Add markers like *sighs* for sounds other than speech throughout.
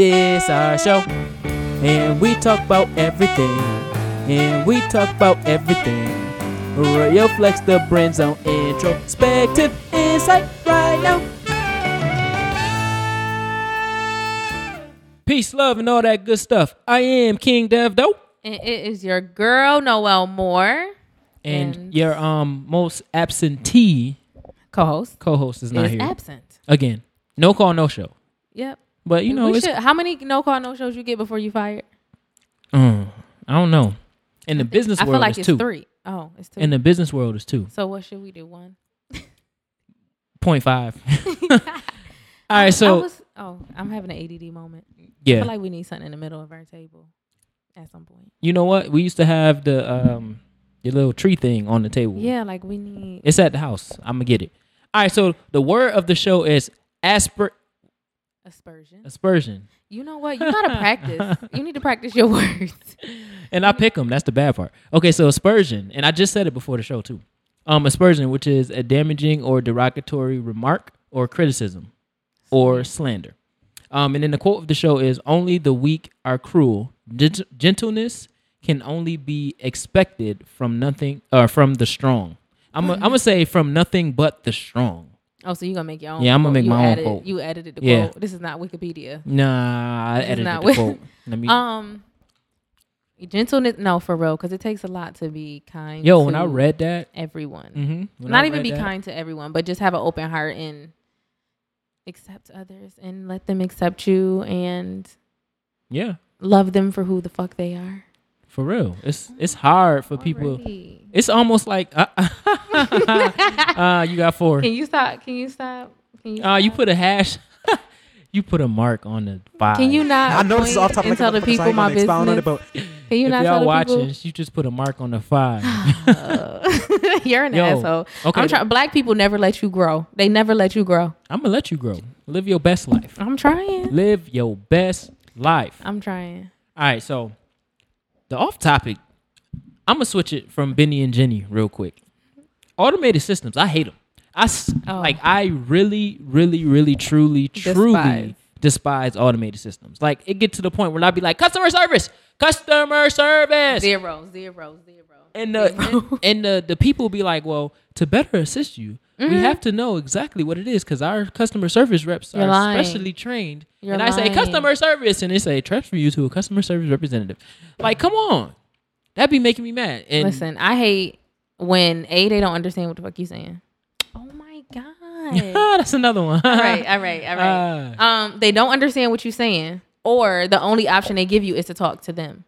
This our show, and we talk about everything, and we talk about everything. Radio Flex, the brand zone introspective insight right now. Peace, love, and all that good stuff. I am King Dev Dope, And it is your girl Noel Moore, and, And- your um most absentee co-host, co-host is not is here absent. again. No call, no show. Yep. But you know, should- how many no call no shows you get before you fired? Mm, I don't know. In the business world I world, feel like it's two. three. Oh, it's two. In the business world, it's two so what should we do? One. point five. *laughs* *laughs* All right, I so was, oh, I'm having an ADD moment. Yeah, I feel like we need something in the middle of our table at some point. you know what? We used to have the um the little tree thing on the table. Yeah, like we need. it's at the house. I'm gonna get it. All right, so the word of the show is asper Aspersion. aspersion, You know what? You gotta practice. *laughs* You need to practice your words. and I pick them. That's the bad part. Okay, so aspersion, and I just said it before the show too. Um, aspersion, which is a damaging or derogatory remark or criticism or slander. Um, and then the quote of the show is only the weak are cruel. Gent- gentleness can only be expected from nothing or from the strong. I'm gonna say from nothing but the strong. Oh, so you gonna make your own? Yeah, I'ma make You my own quote. You edited the Yeah. quote. This is not Wikipedia. Nah, I This is edited not the quote. Let me. *laughs* Um, gentleness. No, for real, because it takes a lot to be kind. yo, when I read that, everyone, mm-hmm, not even be kind to everyone, but just have an open heart and accept others and let them accept you and Yeah, love them for who the fuck they are. For real. It's it's hard for people. Already. It's *laughs* almost like uh, *laughs* uh, you got four. Can you stop? Can you stop? Can you? Uh, you put a hash. *laughs* you put a mark on the five. Can you not? I know this is off topic, tell the motherfucker, so I people my gonna on business. it, but Can you if not y'all tell the watching, people? you just put a mark on the five. Uh, you're an Yo, asshole. okay. I'm trying. Black people never let you grow. They never let you grow. I'm gonna let you grow. Live your best life. I'm trying. Live your best life. I'm trying. All right, so the off topic, I'm gonna switch it from Benny and Jenny real quick. Automated systems, I hate them. I Oh. like, I really, really, really, truly, truly Despise. despise automated systems. Like, it get to the point where I'd be like, customer service, customer service, Zero, zero, zero. and the *laughs* and the the people be like, well, to better assist you, we Mm-hmm. have to know exactly what it is because our customer service reps You're are lying. specially trained. You're and I say customer service, and they say transfer you to a customer service representative. Like, come on, that'd be making me mad. And Listen, I hate when a they don't understand what the fuck you're saying. Oh my *laughs* god. that's another one. all right, all right, all right. *laughs* um, they don't understand what you're saying, or the only option they give you is to talk to them.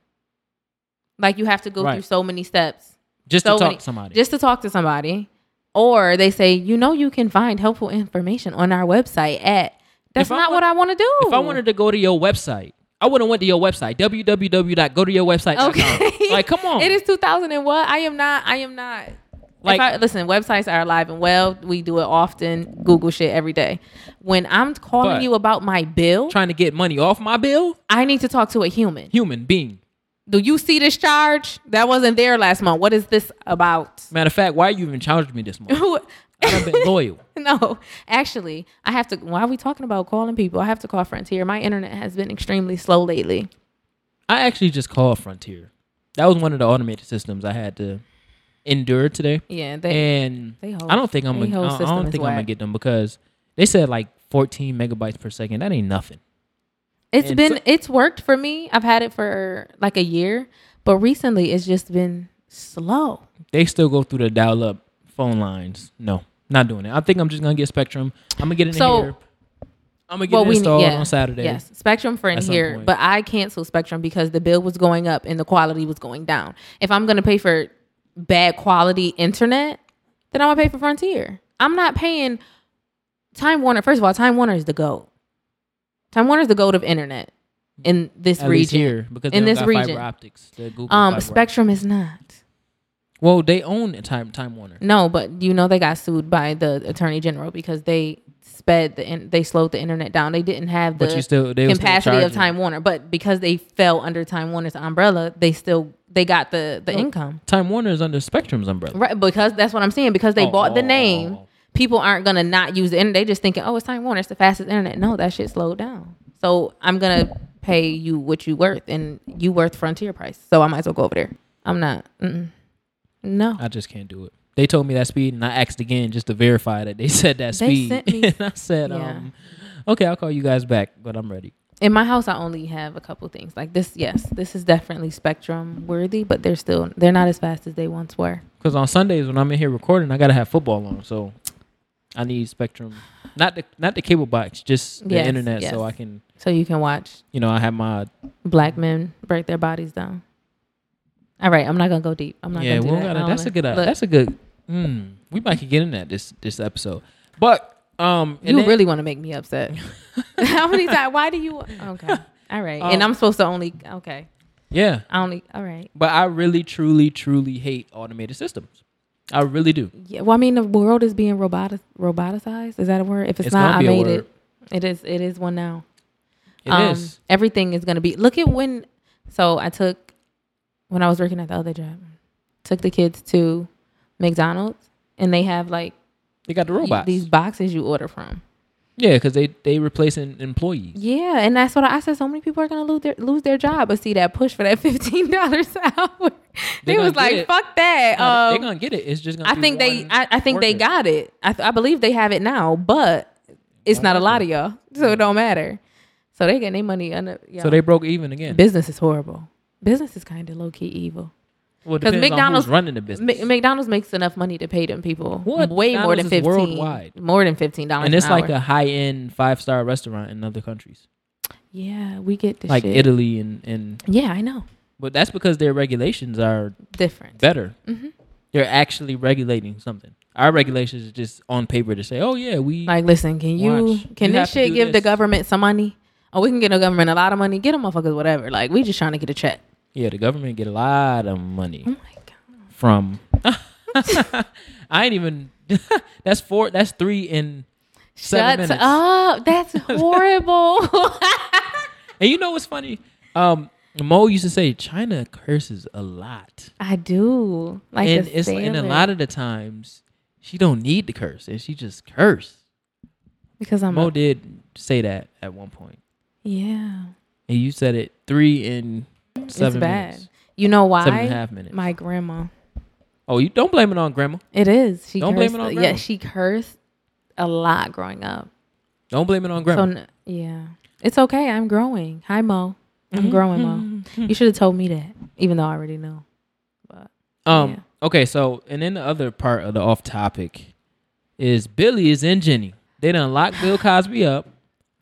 Like you have to go Right. through so many steps just so to talk many- to somebody. just to talk to somebody, or they say, you know, you can find helpful information on our website at. That's not what I want to do. if I wanted to go to your website, I would have went to your website go to your website www.gotoyourwebsite.com. Okay. Like, come on. *laughs* It is 2000 and what? I am not. I am not. Like- Like, I, listen, websites are alive and well. We do it often. Google shit every day. When I'm calling you about my bill, trying to get money off my bill. I need to talk to a human. Human being. Do you see this charge? That wasn't there last month. What is this about? Matter of fact, why are you even charged me this month? I've been loyal. *laughs* no, actually, I have to. Why are we talking about calling people? I have to call Frontier. My internet has been extremely slow lately. I actually just called Frontier. That was one of the automated systems I had to endure today. Yeah, they. and they hold- I don't think I'm I don't think I'm gonna get them because they said like 14 megabytes per second. That ain't nothing. It's and been so- it's worked for me. I've had it for like a year, but recently it's just been slow. They still go through the dial-up phone lines. No, not doing it. I think I'm just gonna get Spectrum. I'm gonna get it in So- here. I'm gonna get Well, it we installed yeah, on Saturday. Yes, Spectrum for in here, point. but I canceled Spectrum because the bill was going up and the quality was going down. If I'm gonna pay for bad quality internet, then I'm gonna pay for Frontier. I'm not paying Time Warner. First of all, Time Warner is the goat. Time Warner is the goat of internet in this At least region. here because in this got region. fiber optics. the Google Um, Spectrum is not. Well, they own Time Time Warner. No, but you know they got sued by the attorney general because they sped the in, they slowed the internet down. They didn't have the still they were still capacity of. Time Warner, but because they fell under Time Warner's umbrella, they still they got the the No. income. Time Warner is under Spectrum's umbrella. Right, because that's what I'm saying. Because they Oh, bought the name, oh. People aren't gonna not use the internet. They just thinking, oh, it's Time Warner, it's the fastest internet. No, that shit slowed down. So I'm gonna pay you what you worth, and you worth Frontier price. So I might as well go over there. I'm not. Mm-mm. No. I just can't do it. They told me that speed, and I asked again just to verify that they *laughs* said that They speed. sent me- *laughs* and I said, Yeah. um, okay, I'll call you guys back, but I'm ready. In my house, I only have a couple things like this. Yes, this is definitely Spectrum worthy, but they're still they're not as fast as they once were. Because on Sundays when I'm in here recording, I gotta have football on, so I need Spectrum, not the not the cable box, just the Yes, internet, yes. so I can, So you can watch you know, I have my black men break their bodies down. All right, I'm not gonna go deep. I'm not yeah. gonna do that. Gotta, don't that's a good. uh, Look, that's a good. We might could get in that this this episode, but um, you then- really want to make me upset. *laughs* How many times? Why do you? Okay, *laughs* all right. and Um, I'm supposed to only. Okay, yeah. I only. All right. But I really, truly, truly hate automated systems. I really do. Yeah. Well, I mean, the world is being robotic, roboticized. Is that a word? If it's, It's not, I made it. It is. It is one now. It um, is. Everything is going to be. Look at when. So I took when I was working at the other job. Took the kids to McDonald's, and they have like They got the robots. these boxes you order from. Yeah, because they they replacing employees. Yeah, and that's what I, I said. So many people are gonna lose their lose their job, but see that push for that *laughs* fifteen dollars an hour. They was like, it. "Fuck that." No, Um, They're gonna get it. It's just gonna. I be think they, I, I think they got it. I, th- I believe they have it now, but it's not a lot of y'all, so it don't matter. So they getting their money. Under, So they broke even again. business is horrible. Business is kind of low key evil. Well, 'Cause because McDonald's- McDonald's running the business, Ma- McDonald's makes enough money to pay them people What? way more than McDonald's fifteen. worldwide. More than fifteen dollars. and it's an like hour. a high end five star restaurant in other countries, yeah, we get the like shit. Italy and and. Yeah, I know. But that's because their regulations are Different. better. hmm They're actually regulating something. Our regulations are just on paper to say, "Oh yeah, we." Like, listen, can you Watch. can You this shit give the government some money? Oh, we can get the government a lot of money. Get them motherfuckers whatever. Like, we just trying to get a check. Yeah, the government get a lot of money Oh my god. from. *laughs* I ain't even. *laughs* that's four. That's three in seven Shut minutes. up. That's *laughs* horrible. And you know what's funny? Um, Mo used to say China curses a lot, I do. Like and a it's and a lot of the times she don't need to curse, and she just curse. because I'm Mo a, did say that at one point, yeah. and you said it three in seven it's bad. minutes, You know why? seven and a half minutes. My grandma. oh, you don't blame it on grandma. It is. She Don't blame it on grandma. Yeah, she cursed a lot growing up. Don't blame it on grandma. So yeah, it's okay. I'm growing. Hi Mo. I'm Mhm, growing, Mo. You should have told me that, even though I already know. But Um. Yeah. Okay. So, and then the other part of the off topic is Billy is in Jenny. They done locked Bill *sighs* Cosby up.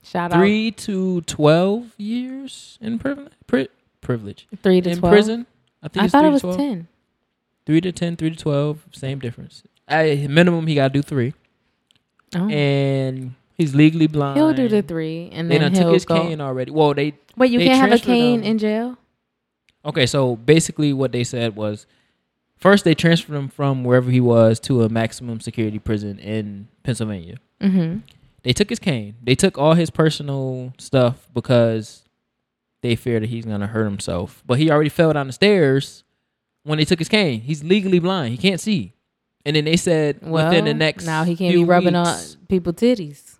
shout three to twelve years in prison. Pri- privilege three to in twelve. prison. I think I it's thought it was to 12. ten. Three to ten, three to twelve, same difference. At minimum, he got to do three, Oh. and he's legally blind. he'll do the three, and They then he'll took his go. cane already. Well, they Wait, you they can't have a cane him. in jail. okay. So basically, what they said was, first they transferred him from wherever he was to a maximum security prison in Pennsylvania. Mm-hmm. They took his cane. They took all his personal stuff because they fear that he's gonna hurt himself. But he already fell down the stairs when they took his cane. He's legally blind. He can't see. And then they said Well, within the next now he can't be rubbing weeks, on people's titties.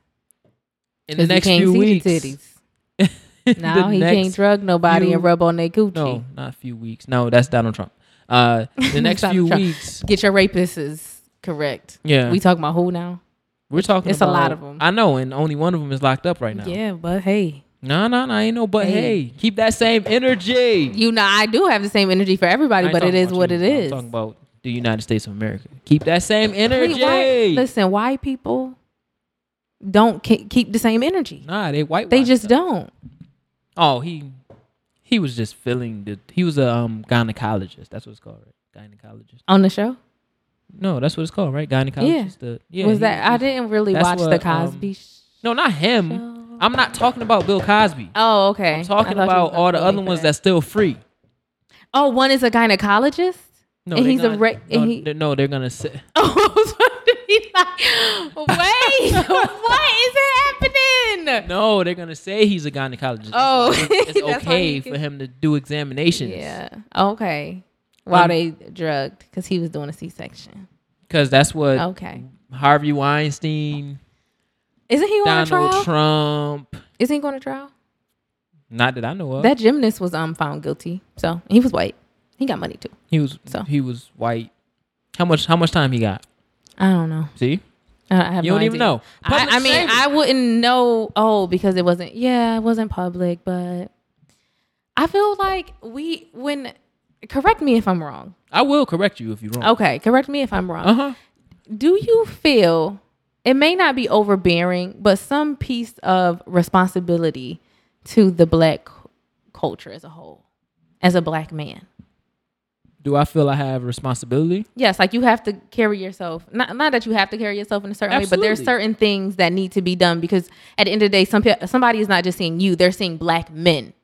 in the next he can't few see weeks. *laughs* the titties. Now he next can't drug nobody few- and rub on their coochie. No, not a few weeks. No, that's Donald Trump. Uh, the *laughs* next few Trump. weeks. Get your rapists correct. Yeah, We talking about who now? we're talking. it's a lot of them. I know, and only one of them is locked up right now. Yeah, but hey, No, no, no, ain't no. But Hey. hey, keep that same energy. you know I do have the same energy for everybody, but it is what you. it I'm talking about the United States of America. Keep that same energy. Wait, why- listen, white people don't keep the same energy. Nah, they white. They just don't. Oh, he he was just feeling the. He was a um gynecologist. That's what it's called, right? Gynecologist. On the show, No, that's what it's called, right? Gynecologist. The, yeah. was he- that? I didn't really watch the what, um, Cosby No, not him. show. I'm not talking about Bill Cosby. Oh, okay. I'm talking I thought you about all the other ones that. that's still free. Oh, one is a gynecologist. No, And he's a re- no, he- they're- no, they're gonna say. *laughs* Oh, I was about to be like, wait, *laughs* what is happening? No, they're gonna say he's a gynecologist. Oh. *laughs* it's, it's okay for him to do examinations. Yeah. Okay. While Um, they drugged, because he was doing a C-section. because that's what Okay. Harvey Weinstein, Isn't he going to Donald trial? Trump. Isn't he going to trial? Not that I know of. That gymnast was um found guilty, so he was white. He got money too. he was So. he was white. How much how much time he got? I don't know. See? I I have You no don't even know. I, I mean. I wouldn't know. Oh, because it wasn't. Yeah, it wasn't public, but I feel like we when. Correct me if I'm wrong. I will correct you if you're wrong. Okay, correct me if I'm wrong. Uh-huh. Do you feel it may not be overbearing, but some piece of responsibility to the black culture as a whole, as a black man? Do I feel I have responsibility? Yes, like you have to carry yourself. Not not that you have to carry yourself in a certain way, but there's Absolutely. certain things that need to be done because at the end of the day, some somebody is not just seeing you; they're seeing black men.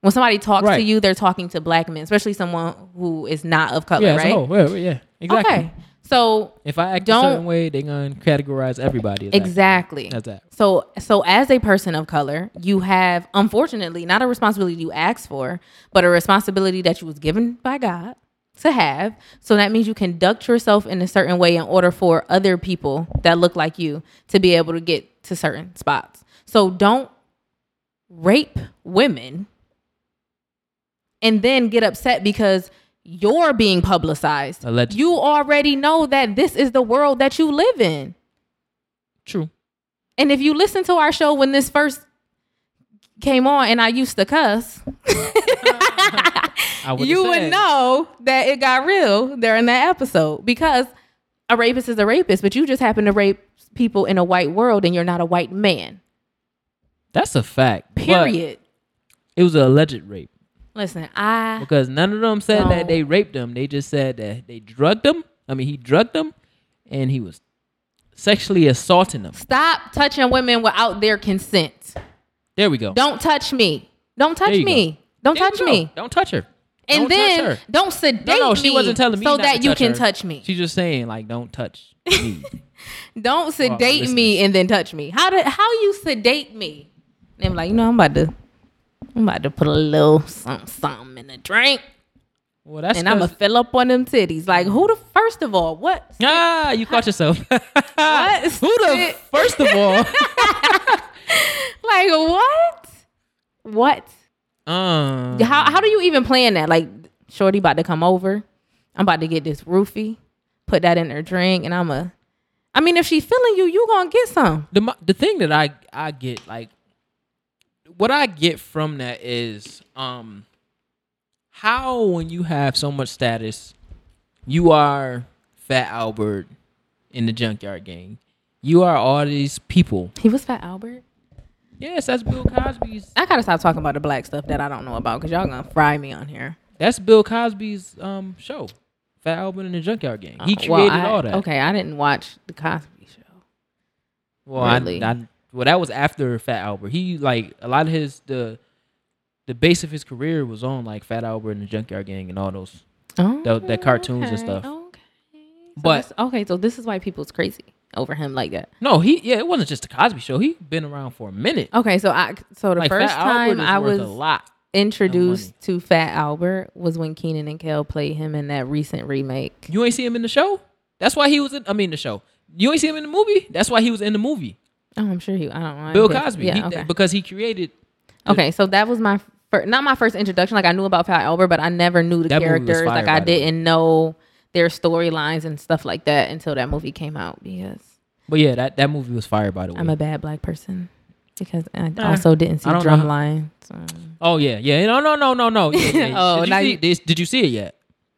When somebody talks to you, they're talking to black men, especially someone who is not of color, yeah, right? whole. Yeah, yeah, exactly. Okay, so If I act Don't- a certain way, they're gonna categorize everybody. That. exactly. That's that. So so as a person of color, you have unfortunately not a responsibility you asked for, but a responsibility that you was given by God to have. So that means you conduct yourself in a certain way in order for other people that look like you to be able to get to certain spots. So don't rape women and then get upset because you're being publicized. Allegedly. You already know that this is the world that you live in. True. And if you listen to our show when this first came on and I used to cuss, *laughs* you would know that it got real during that episode because a rapist is a rapist, but you just happen to rape people in a white world and you're not a white man. That's a fact. but Period. It was an alleged rape Listen, I because none of them said that they raped them. They just said that they drugged them. I mean, he drugged them, and he was sexually assaulting them. stop touching women without their consent. There we go. Don't touch me. Don't touch me. Don't There touch me. Don't touch her. And Don't touch then her. don't sedate No, no, she me wasn't telling me so that to you touch can her. touch me. She's just saying like, don't touch *laughs* me. Don't sedate me and then touch me. How did how you sedate me? And I'm like, you know, I'm about to I'm about to put a little something, something in the drink. well, that's and I'm gonna fill up on them titties. Like, who the first of all, what? ah, you caught yourself. *laughs* What? Who the first of all? *laughs* Like what? What? um, How how do you even plan that? Like, Shorty about to come over. I'm about to get this roofie, put that in her drink, and I'm a I mean, if she's feeling you, you gonna get some. the the thing that I I get like what I get from that is um how when you have so much status, you are Fat Albert in the Junkyard Gang. You are all these people. He was Fat Albert. Yes, that's Bill Cosby's. I gotta stop talking about the black stuff that I don't know about because y'all gonna fry me on here. That's Bill Cosby's um show. Fat Albert and the Junkyard Gang. He Uh, created well, I- all that. Okay, I didn't watch the Cosby Show. Well, I- Really? I, well, that was after Fat Albert. He like a lot of his the the base of his career was on like Fat Albert and the Junkyard Gang and all those. Oh, That- that cartoons and stuff. Okay, So But- okay, so this is why people's crazy over him like that. No, he yeah, it wasn't just the Cosby Show. He been around for a minute. Okay, so I so the like first Fat time I was a lot. introduced to Fat Albert was when Kenan and Kel played him in that recent remake. You ain't see him in the show. That's why he was in. I mean, the show. You ain't see him in the movie. That's why he was in the movie. Oh, I'm sure he. I don't know. Bill Cosby. Yeah. He- okay. Because he created. Okay, so that was my first, not my first introduction. Like I knew about Fat Albert, but I never knew the That movie was characters. like I the didn't know their storylines and stuff like that until that movie came out because But yeah, that, that movie was fire. By the way. I'm a bad black person because I Nah, also didn't see I don't know how- Drumline. So. oh yeah, yeah. No, no, no, no, no. Yeah, yeah. Oh, did, you oh, see, you- did, did you see it yet?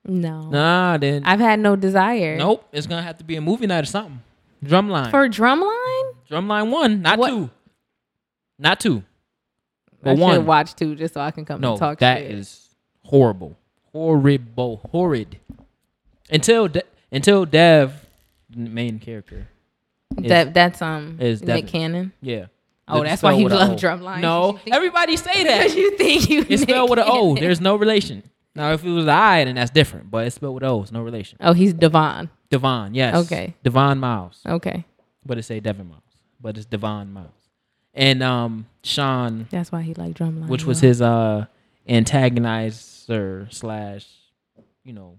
No, Nah, then I've had no desire. nope. It's gonna have to be a movie night or something. Drumline. For Drumline, Drumline one, not What- two. Not two. I But one. should watch two just so I can come No, and talk. that shit. is horrible, horrible, horrid. Until De- until Dev, main character, is- that that's um is Nick Devin. Cannon. yeah. Oh, that's why he loved Drumline. No, *laughs* everybody say because *laughs* that. you think you. It's spelled with an O. There's no relation. Now, if it was an I, then that's different. But it's spelled with O. It's no relation. Oh, he's Devon. Devon, yes. Okay. Devon Miles, Okay, but it say Devon Miles, but it's Devon Miles, and um Sean, that's why he liked Drumline. which was his uh antagonizer slash, you know,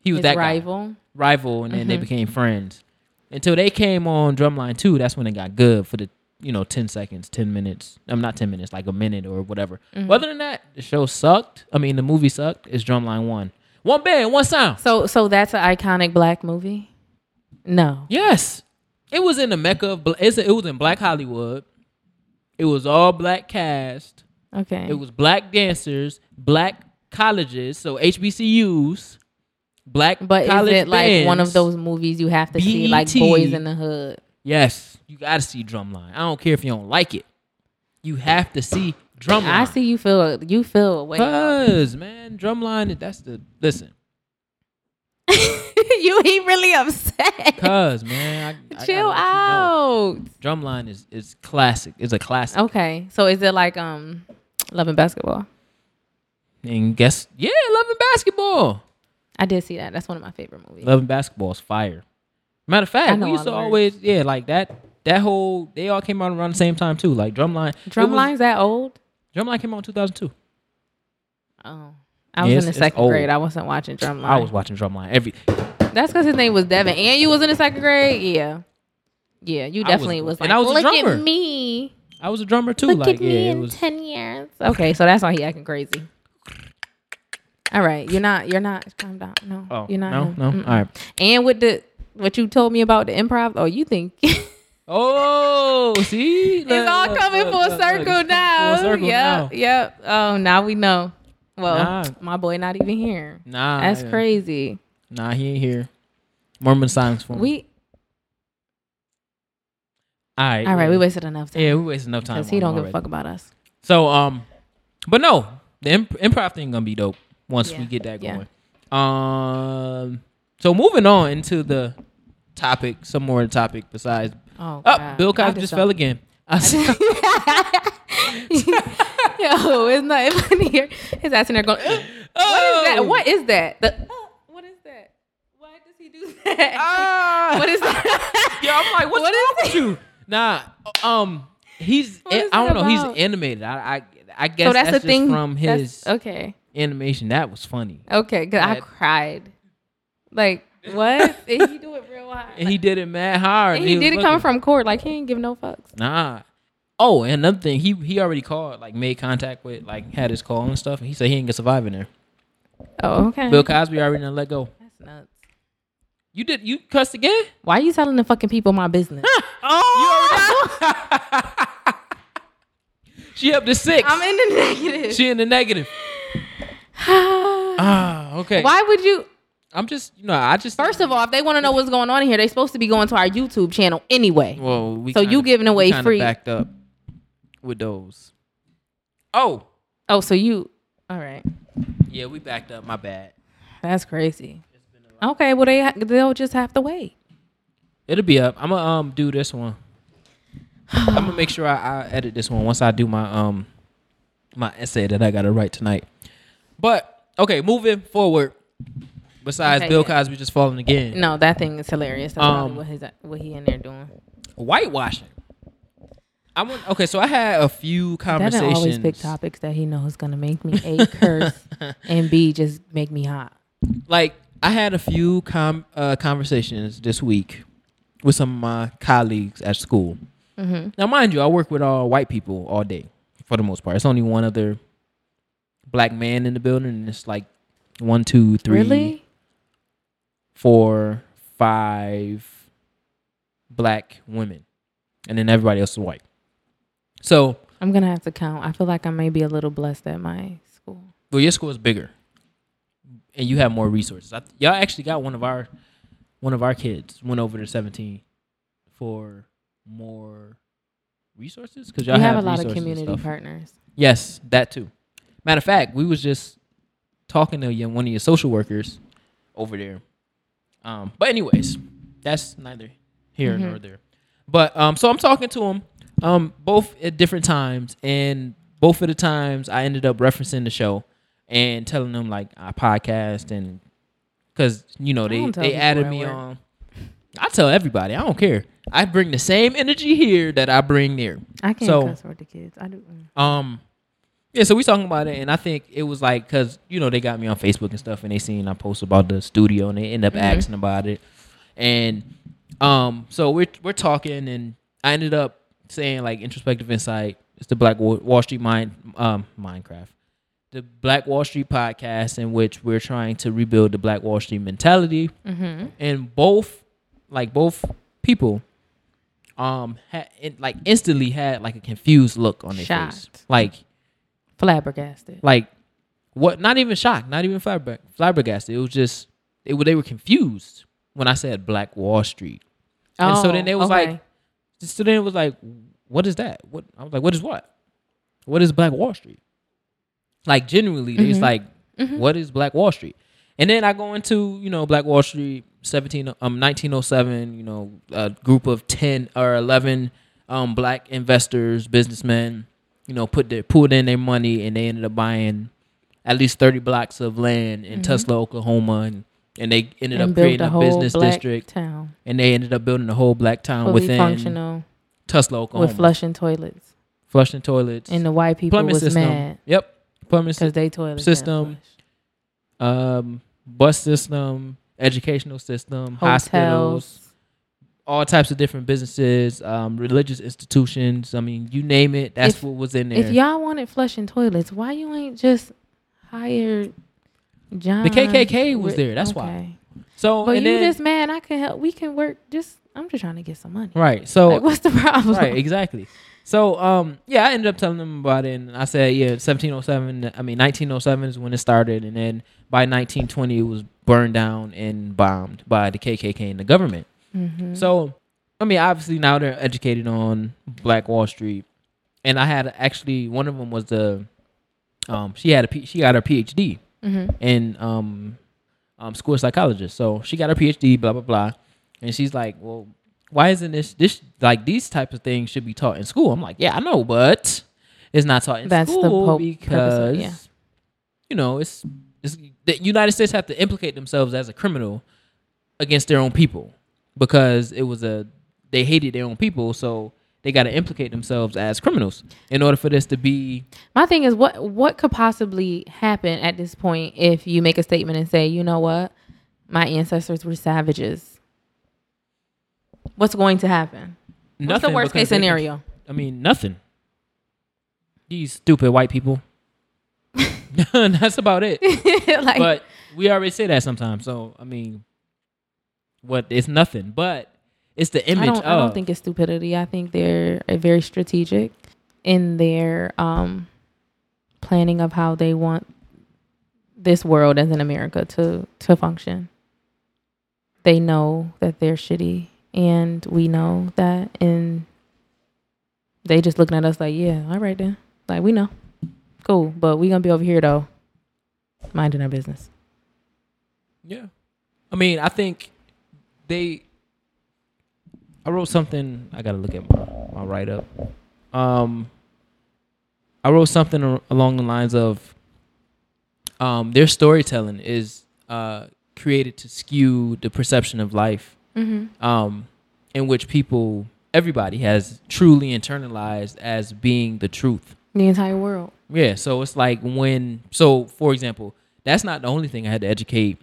he was His that guy. rival. rival, and then they Mhm. became friends until they came on Drumline two. That's when it got good for the you know, ten seconds, ten minutes. I'm not ten minutes, like a minute or whatever. Mm-hmm. Other than that, the show sucked. I mean, the movie sucked. It's Drumline one, one band, one sound. So so that's an iconic black movie. No. Yes, it was in the mecca of. It's, it was in Black Hollywood. It was all black cast. Okay. It was black dancers, black colleges, so HBCUs, black but is it like one of those movies you have to see, like Boys in the Hood? Yes, you got to see Drumline. I don't care if you don't like it. You have to see Drumline. I see you feel you feel away. Cause man, Drumline. That's the listen. *laughs* you he really upset. Cause man, I, I *laughs* Chill gotta let you know. out. Drumline is is classic. It's a classic. Okay, so is it like um, Love and Basketball? And guess yeah, loving basketball. I did see that. That's one of my favorite movies. Love and Basketball is fire. Matter of fact, we used to always yeah like that. That whole they all came out around the same time too. Like Drumline. it was- Drumline's that old? Drumline came out in 2002. Oh, I was Yeah, in the second grade. I wasn't watching Drumline. I was watching Drumline every. That's because his name was Devin, and you was in the second grade. Yeah, yeah, you I was- definitely was. and I was a look drummer. at me, I was a drummer too. look like at me yeah, it in was. ten years. Okay, so that's why he acting crazy. All right, you're not. You're not. Calm down. No, Oh you're not. no him. no. Mm-mm. All right. And with the what you told me about the improv, oh, you think *laughs* Oh, see, it's all coming full circle It's now? Full circle yep, now. yep. Oh, now we know. Well, Nah. my boy not even here. Nah, That's yeah. crazy. Nah, he ain't here. Mormon silence for me. We all right, all right. We wasted enough time. Yeah, we wasted enough time. because he don't him give a fuck about us. So um, but no, the imp- improv thing gonna be dope once we get that yeah. going. Um, so moving on into the topic, some more topic besides. Oh, Oh, Bill Cosby just just fell again. *laughs* I said, *laughs* *laughs* *laughs* Yo, it's not funny here. His ass in there going. "Ugh, oh, What is that? What is that? The, uh, what is that? Why does he do that? Ah. what is that? *laughs* Yeah, I'm like, what's What wrong with you? Nah, um, he's is I don't it know. He's animated. I I, I guess So that's, that's, the thing from that's- his Okay, animation. That was funny, okay. Cause I cried. Like what? *laughs* and he do it real hard. and he did it mad hard. and he was did it come from court. Like he ain't give no fucks. Nah. Oh, and another thing, he he already called, like made contact with, like had his call and stuff, and he said he ain't gonna survive in there. Oh, okay. Bill Cosby already done let go. That's nuts. You did you cussed again? Why are you telling the fucking people my business? *laughs* Oh, she up to six. I'm in the negative. she in the negative. *sighs* Ah, okay. Why would you? I'm just, you know, I just First of all, if they want to know what's going on in here, they're supposed to be going to our YouTube channel anyway. well, we So you kinda- giving away free- backed up with those. Oh, Oh, so you? All right, yeah, we backed up. My bad. that's crazy. Okay, well they ha- they'll just have to wait. It'll be up. I'm gonna um do this one. *sighs* I'm gonna make sure I, I edit this one once I do my um my essay that I gotta write tonight. But okay, moving forward. Besides Okay, Bill yeah. Cosby just falling again, No, that thing is hilarious. That's Um, what his what he in there doing. whitewashing. I want okay, so I had a few conversations. Devin always pick topics that he knows gonna make me a curse *laughs* and b just make me hot. like I had a few com- uh, conversations this week with some of my colleagues at school. Mm-hmm. Now, mind you, I work with all white people all day for the most part. It's only one other black man in the building, and it's like one, two, three, Really? four, five black women, and then everybody else is white. So, I'm gonna have to count. I feel like I may be a little blessed at my school. well, your school is bigger, and you have more resources. I, y'all actually got one of our one of our kids went over to 17 for more resources because y'all We have, a lot of community partners. Yes, that too. Matter of fact, we was just talking to your, one of your social workers over there. Um, but anyways, that's neither here Mhm. nor there. But um, so I'm talking to him, um, both at different times, and both of the times I ended up referencing the show and telling them like I podcast and because you know they they added me on. I tell everybody I don't care. I bring the same energy here that I bring there. I can't So- cuss with the kids. I do. mm. Um, yeah, so we talking about it, and I think it was like because you know they got me on Facebook and stuff, and they seen I post about the studio, and they end up Mhm. asking about it, and um, so we're we're talking, and I ended up saying like introspective insight. It's the Black Wall Street mind um Minecraft. The Black Wall Street podcast in which we're trying to rebuild the Black Wall Street mentality. Mm-hmm. And both like both people um had it, like instantly had like a confused look on their face. Like Flabbergasted. like what not even shocked, not even flabber- flabbergasted. It was just it, they were confused when I said Black Wall Street. And so then they was like Oh, okay. so then it was like, what is that? What I was like, what is what? What is Black Wall Street? Like generally, it's Mhm. like, Mhm. what is Black Wall Street? And then I go into you know Black Wall Street, seventeen um nineteen oh seven. You know, a group of ten or eleven um black investors, businessmen. You know, put their put in their money and they ended up buying at least thirty blocks of land in Mhm. Tulsa, Oklahoma, and and they ended and up creating a business black district, town, and they ended up building a whole black town fully within functional Tulsa, Oklahoma, with flushing toilets, flushing toilets, and the white people plumbing was system. mad Yep, plumbing because system, they toilets system, um, bus system, educational system, flushed. hospitals, all types of different businesses, um, religious institutions. I mean, you name it. That's If- what was in there. If y'all wanted flushing toilets, why you ain't just hired John? The KKK was there, that's why. so But and you then, just man, I can help. We can work. Just I'm just trying to get some money. right. So Like, what's the problem? right, exactly. So, um, yeah, I ended up telling them about it, and I said, yeah, 1707. I mean, 1907 is when it started, and then by 1920 it was burned down and bombed by the KKK and the government. Mhm. So, I mean, obviously now they're educated on Black Wall Street, and I had actually one of them was the, um, she had a she got her PhD Mhm. in um, um, school psychologist. So she got her PhD, blah blah blah, and she's like, well, why isn't this this like these types of things should be taught in school? I'm like, yeah, I know, but it's not taught in That's the school because it, yeah. you know it's, it's the United States have to implicate themselves as a criminal against their own people because it was a they hated their own people, so they got to implicate themselves as criminals in order for this to be My thing is, what what could possibly happen at this point if you make a statement and say, you know what, my ancestors were savages. What's going to happen? What's the worst case they scenario? I mean, nothing. These stupid white people. *laughs* That's about it. *laughs* like, But we already say that sometimes. So I mean, what? It's nothing. But it's the image I don't, of. I don't think it's stupidity. I think they're uh, very strategic in their um, planning of how they want this world as in America to to function. They know that they're shitty, and we know that, and they just looking at us like, yeah, all right then, like we know, cool, but we gonna be over here though, minding our business. Yeah. I mean, I think they. I wrote something. I gotta look at my, my write up. Um, I wrote something along the lines of, um, their storytelling is uh created to skew the perception of life, Mm-hmm. um, in which people, everybody has truly internalized as being the truth. The entire world. Yeah, so it's like when so for example, that's not the only thing I had to educate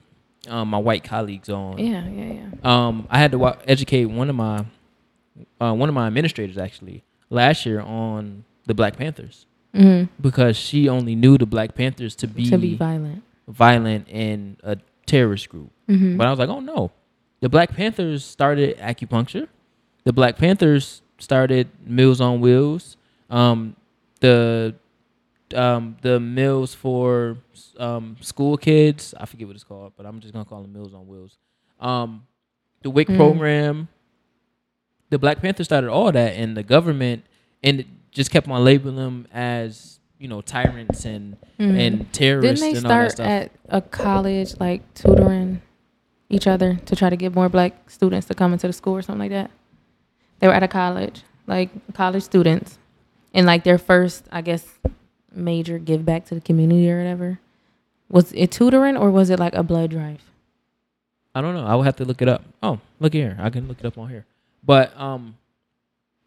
um, my white colleagues on. Yeah, yeah, yeah. Um, I had to wa- educate one of my uh, one of my administrators actually last year on the Black Panthers Mm-hmm. because she only knew the Black Panthers to be, To be violent. violent and a terrorist group. Mm-hmm. But I was like, oh no, the Black Panthers started acupuncture. The Black Panthers started Meals on Wheels. Um, the um, the meals for um, school kids. I forget what it's called, but I'm just gonna call them Meals on Wheels. Um, the WIC Mm. program. The Black Panthers started all that, and the government and it just kept on labeling them as you know tyrants and Mhm. and terrorists Didn't they and all that start stuff. at a college, like tutoring each other to try to get more black students to come into the school or something like that? They were at a college, like college students, and like their first, I guess, major give back to the community or whatever. Was it tutoring or was it like a blood drive? I don't know. I would have to look it up. Oh, look here. I can look it up on here. But um,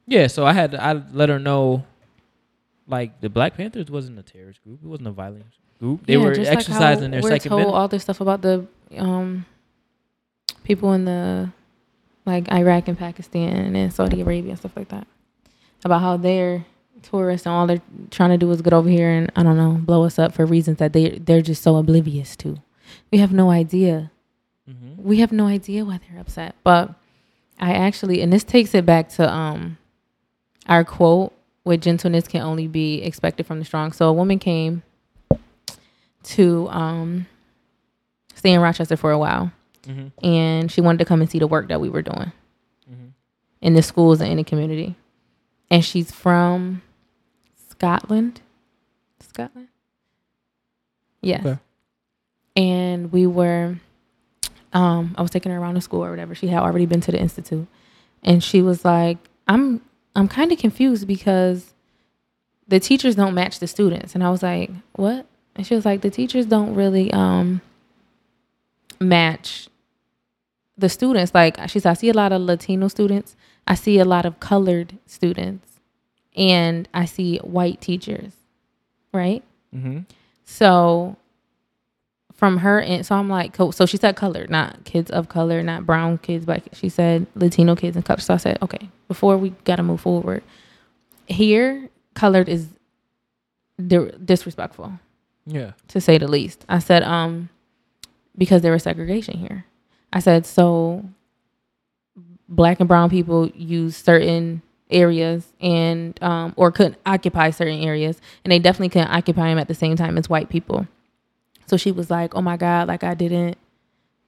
yeah. So I had to, I let her know, like the Black Panthers wasn't a terrorist group. It wasn't a violent group. They Yeah, were like exercising how their we're second told all this stuff about the um people in the like Iraq and Pakistan and Saudi Arabia and stuff like that. about how they're tourists and all they're trying to do is get over here and I don't know blow us up for reasons that they they're just so oblivious to. We have no idea. Mm-hmm. We have no idea why they're upset. But I actually, and this takes it back to um our quote, where gentleness can only be expected from the strong." So a woman came to um stay in Rochester for a while, Mm-hmm. and she wanted to come and see the work that we were doing Mhm. in the schools and in the community. And she's from Scotland. Scotland? Yes. Okay. And we were um I was taking her around the school or whatever. She had already been to the institute. And she was like, I'm I'm kind of confused because the teachers don't match the students. And I was like, What? And she was like, The teachers don't really um match the students like she said i see a lot of latino students i see a lot of colored students and i see white teachers right Mm-hmm. so from her and so i'm like so she said colored not kids of color not brown kids but she said latino kids and color so i said okay before we gotta move forward here colored is di- disrespectful Yeah. to say the least. I said, um, because there was segregation here. I said, so black and brown people use certain areas and um, or couldn't occupy certain areas, and they definitely couldn't occupy them at the same time as white people. So she was like, "Oh my god, like I didn't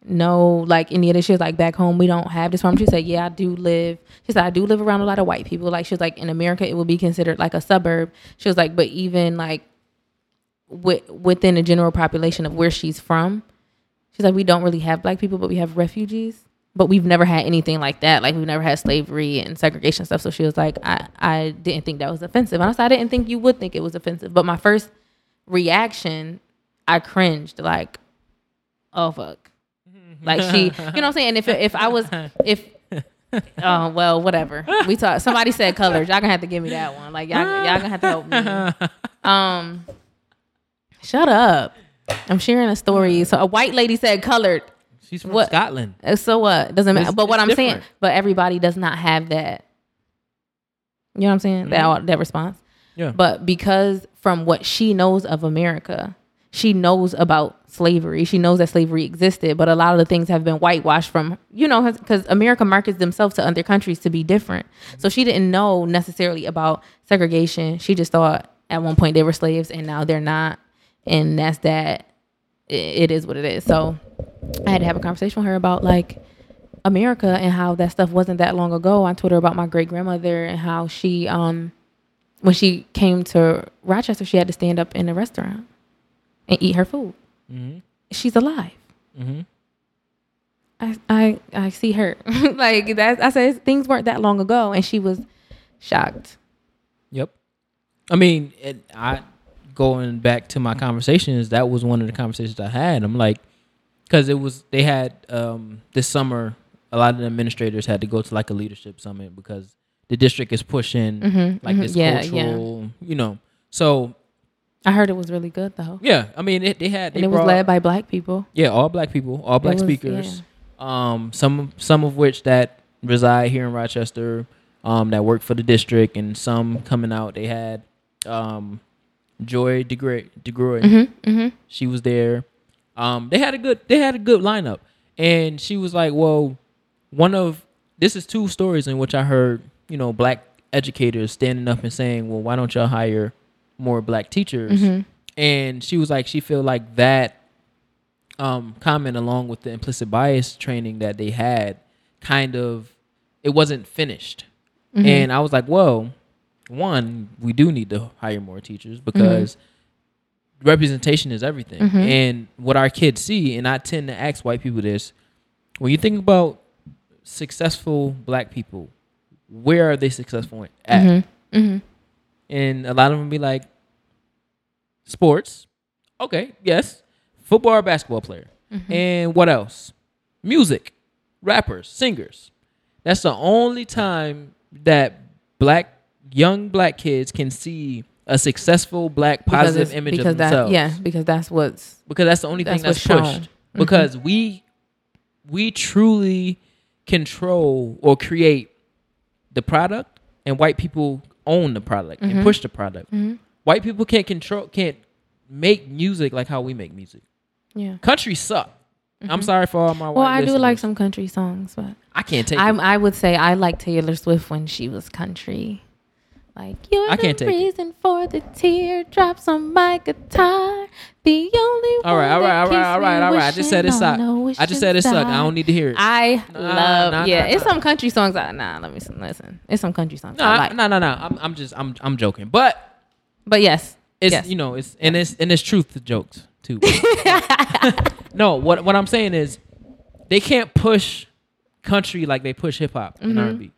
know like any of this." She was like, "Back home, we don't have this problem." She said, "Yeah, I do live." She said, "I do live around a lot of white people." Like she was like, "In America, it would be considered like a suburb." She was like, "But even like wi- within the general population of where she's from, she's like, we don't really have black people, but we have refugees. But we've never had anything like that. Like we've never had slavery and segregation stuff. So she was like, I, I didn't think that was offensive. And I said, I didn't think you would think it was offensive. But my first reaction, I cringed like, oh fuck. Like she, you know what I'm saying? If if I was if oh *laughs* well, whatever. We talked Somebody said colors. Y'all gonna have to give me that one. Like y'all, y'all gonna have to help me. *laughs* Um, shut up. I'm sharing a story. So a white lady said colored. She's from What? Scotland. Uh, So what? Doesn't matter. It's- but what I'm saying, but everybody does not have that. You know what I'm saying? That that response. Mm-hmm. Yeah. But because from what she knows of America, she knows about slavery. She knows that slavery existed, but a lot of the things have been whitewashed from, you know, because America markets themselves to other countries to be different. So she didn't know necessarily about segregation. She just thought at one point they were slaves and now they're not. And that's that. It is what it is. So I had to have a conversation with her about like America and how that stuff wasn't that long ago. I told her about my great grandmother and how she, um, when she came to Rochester, she had to stand up in a restaurant and eat her food. Mm-hmm. She's alive. Mm-hmm. I I I see her *laughs* like that. I said things weren't that long ago, and she was shocked. Yep. I mean, it, I going back to my conversations. That was one of the conversations I had. I'm like, because it was they had um, this summer. A lot of the administrators had to go to like a leadership summit because the district is pushing Mm-hmm, like mhm. this Yeah, cultural, you know. So I heard it was really good though, yeah, I mean, it, they had they and it was led by black people. yeah, all black people, all black was- speakers. Um, some some of which that reside here in Rochester, um, that work for the district, and some coming out. They had um, Joy DeGruy, DeGruy. Mm-hmm, mm-hmm. She was there. Um, they had a good they had a good lineup, and she was like, "Well, one of this is two stories in which I heard you know black educators standing up and saying, well, why don't y'all hire more black teachers?" Mm-hmm. And she was like, she feel like that um, comment along with the implicit bias training that they had, kind of, it wasn't finished. Mm-hmm. And I was like, well, one, we do need to hire more teachers because representation is everything. Mhm. And what our kids see, and I tend to ask white people this, when you think about successful black people, where are they successful at? Mm-hmm. Mm-hmm. And a lot of them be like, sports. Okay, yes. Football or basketball player. Mm-hmm. And what else? Music, rappers, singers. That's the only time that black young black kids can see a successful black positive image because of themselves. That, yeah, because that's what's Because that's the only That's thing that's pushed. Mhm. Because we we truly control or create the product and white people own the product Mm-hmm. and push the product. White people can't control, can't make music like how we make music. Yeah. Country suck. I'm sorry for all my. Mm-hmm. Well, I do like some country songs, but I can't take. I it. I would say I like Taylor Swift when she was country. Like you're I can't the take it. reason for the teardrops on my guitar. The only All right, all right, all right, all right, all right. I just said it wishing suck. on no I just said it wishing suck. I don't need to hear it. I Nah, love nah, yeah. nah, it's some country songs. I, nah, let me listen. It's some country songs no, I I- like. no, no, no. I'm, I'm just, I'm, I'm joking. But But yes, it's, yes. you know, it's and it's and it's truth to jokes too. *laughs* *laughs* no, what what I'm saying is, they can't push country like they push hip hop and mm-hmm. R&B.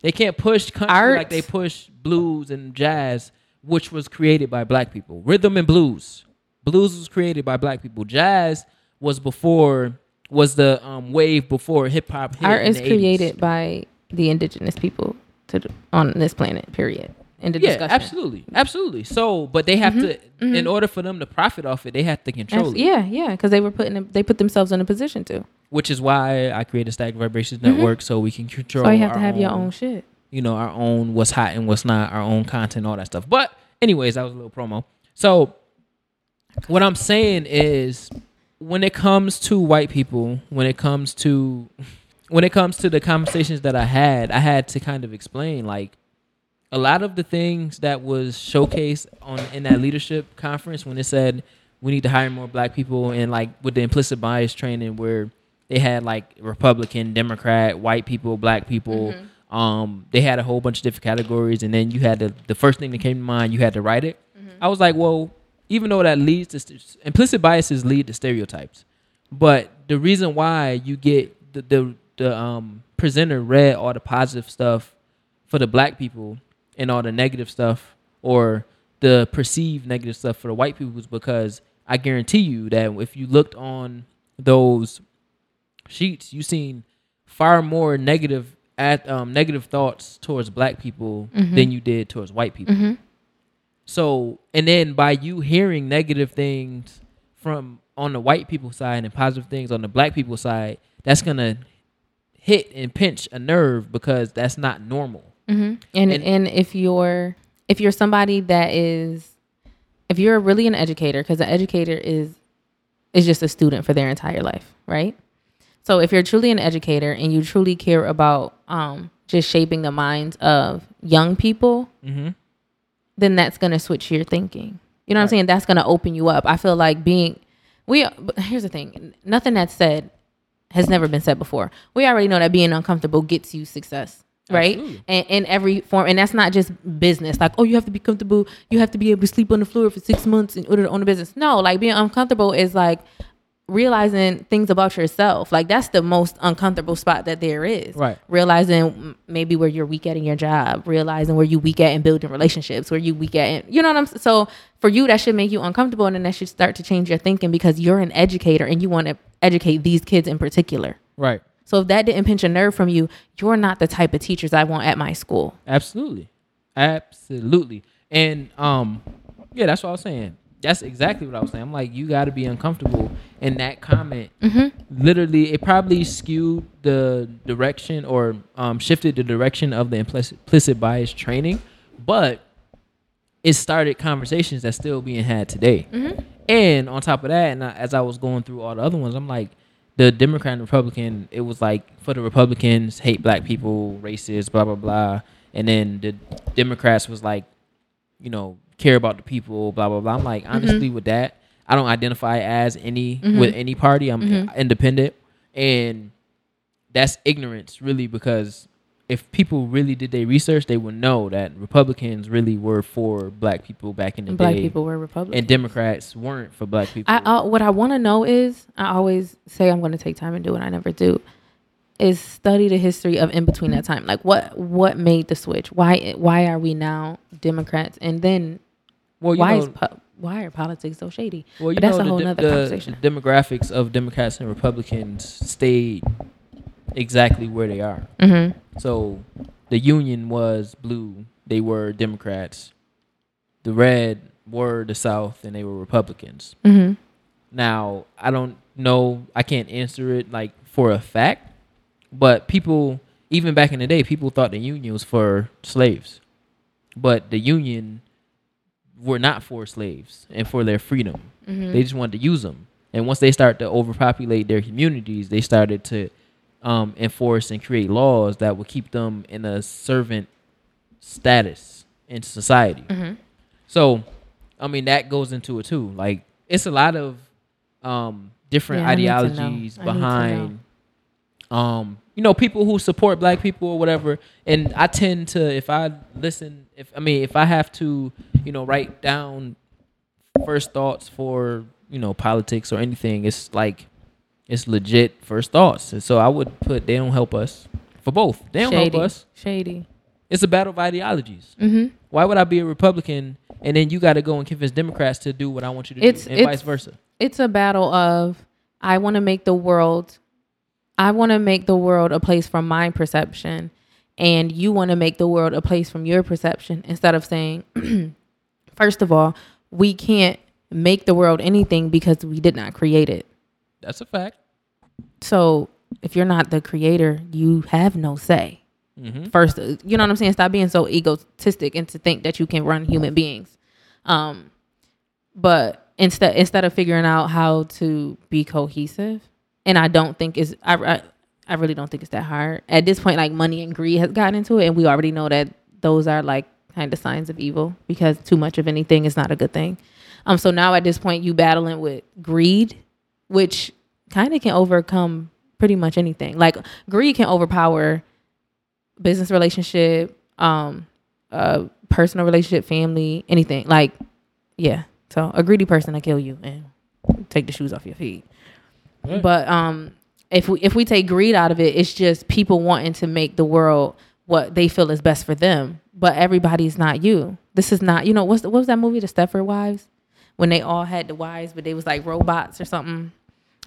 They can't push country Art. like they push blues and jazz, which was created by black people. Rhythm and blues, blues was created by black people. Jazz was before was the um, wave before hip hop. hit art is the 80s. created by the indigenous people to on this planet. Period. In the Yeah, discussion. absolutely, absolutely. So, but they have mm-hmm. to, in mm-hmm. order for them to profit off it, they have to control it. Yeah, yeah, because they were putting them, they put themselves in a position to. Which is why I created Stack Vibrations mm-hmm. Network so we can control. So you have to have your own shit. you know, our own what's hot and what's not, our own content, all that stuff. But anyways, that was a little promo. So what I'm saying is when it comes to white people, when it comes to *laughs* when it comes to the conversations that I had, I had to kind of explain like a lot of the things that was showcased on in that leadership conference when it said we need to hire more black people and like with the implicit bias training where they had like Republican, Democrat, white people, black people. Um, they had a whole bunch of different categories, and then you had to, the first thing that came to mind. You had to write it. I was like, well, even though that leads to st- implicit biases lead to stereotypes, but the reason why you get the the, the um, presenter read all the positive stuff for the black people and all the negative stuff or the perceived negative stuff for the white people is because I guarantee you that if you looked on those sheets, you seen far more negative at um, negative thoughts towards black people than you did towards white people. So, and then by you hearing negative things from on the white people side and positive things on the black people side, that's gonna hit and pinch a nerve because that's not normal. And, And- and if you're if you're somebody that is if you're really an educator because an educator is is just a student for their entire life right? So if you're truly an educator and you truly care about um just shaping the minds of young people Mm-hmm. then that's going to switch your thinking. You know what i'm saying? That's going to open you up. I feel like being we here's the thing nothing that's said has never been said before. We already know that being uncomfortable gets you success right? And in every form and that's not just business. Like oh you have to be comfortable. You have to be able to sleep on the floor for six months in order to own a business. No like being uncomfortable is like realizing things about yourself. Like that's the most uncomfortable spot that there is. Right. realizing maybe where you're weak at in your job. Realizing where you weak at in building relationships. Where you weak at in, you know what i'm s- so for you that should make you uncomfortable and then that should start to change your thinking because you're an educator and you want to educate these kids in particular. Right. So if that didn't pinch a nerve from you, you're not the type of teachers I want at my school. Absolutely. Absolutely. And um yeah, that's what I was saying. That's exactly what I was saying. I'm like, you got to be uncomfortable. And that comment, literally, it probably skewed the direction or um, shifted the direction of the implicit, implicit bias training, but it started conversations that's still being had today. And on top of that, and I, as I was going through all the other ones, I'm like, the Democrat and Republican, it was like for the Republicans, hate black people, racist, blah blah blah, and then the Democrats was like, you know, care about the people, blah blah blah. I'm like, mm-hmm. honestly, with that, I don't identify as any mm-hmm. with any party. I'm mm-hmm. independent, and that's ignorance, really, because if people really did their research, they would know that Republicans really were for black people back in the black day, people were Republicans. and Democrats weren't for black people. I uh, what I want to know is I always say I'm going to take time and do what I never do. Is study the history of in between that time. Like what what made the switch? Why why are we now Democrats? And then well, you why know, is po- why are politics so shady? Well, you but that's know, a whole the, nother the, conversation. the demographics of Democrats and Republicans stayed exactly where they are. Mm-hmm. So the Union was blue; they were Democrats. The red were the South, and they were Republicans. Mm-hmm. Now, I don't know; I can't answer it like for a fact, but people, even back in the day, people thought the Union was for slaves, but the Union were not for slaves and for their freedom. Mm-hmm. They just wanted to use them. And once they start to overpopulate their communities, they started to um, enforce and create laws that would keep them in a servant status in society. Mm-hmm. So, I mean, that goes into it too. Like, it's a lot of um, different Yeah, I need to know. ideologies I need to behind, um, you know, people who support black people or whatever. And I tend to, if I listen, if I mean, if I have to, you know, write down first thoughts for you know politics or anything, it's like it's legit first thoughts. And so I would put they don't help us for both. They don't Shady. help us. Shady. It's a battle of ideologies. Mm-hmm. Why would I be a Republican and then you got to go and convince Democrats to do what I want you to It's- do, and it's- vice versa? It's a battle of I want to make the world I want to make the world a place from my perception and you want to make the world a place from your perception instead of saying *clears throat* first of all, we can't make the world anything because we did not create it. That's a fact. So, if you're not the creator, you have no say. Mm-hmm. first you know what i'm saying stop being so egotistic and to think that you can run human beings um but instead instead of figuring out how to be cohesive and i don't think is I, I i really don't think it's that hard at this point like money and greed has gotten into it and we already know that those are like kind of signs of evil because too much of anything is not a good thing um so now at this point you battling with greed which kind of can overcome pretty much anything like greed can overpower business relationship, um, uh, personal relationship, family, anything. Like, yeah. So a greedy person will kill you and take the shoes off your feet. Right. But um, if we if we take greed out of it, it's just people wanting to make the world what they feel is best for them. But everybody's not you. This is not. You know what's the, what was that movie, The Stepford Wives, when they all had the wives, but they was like robots or something,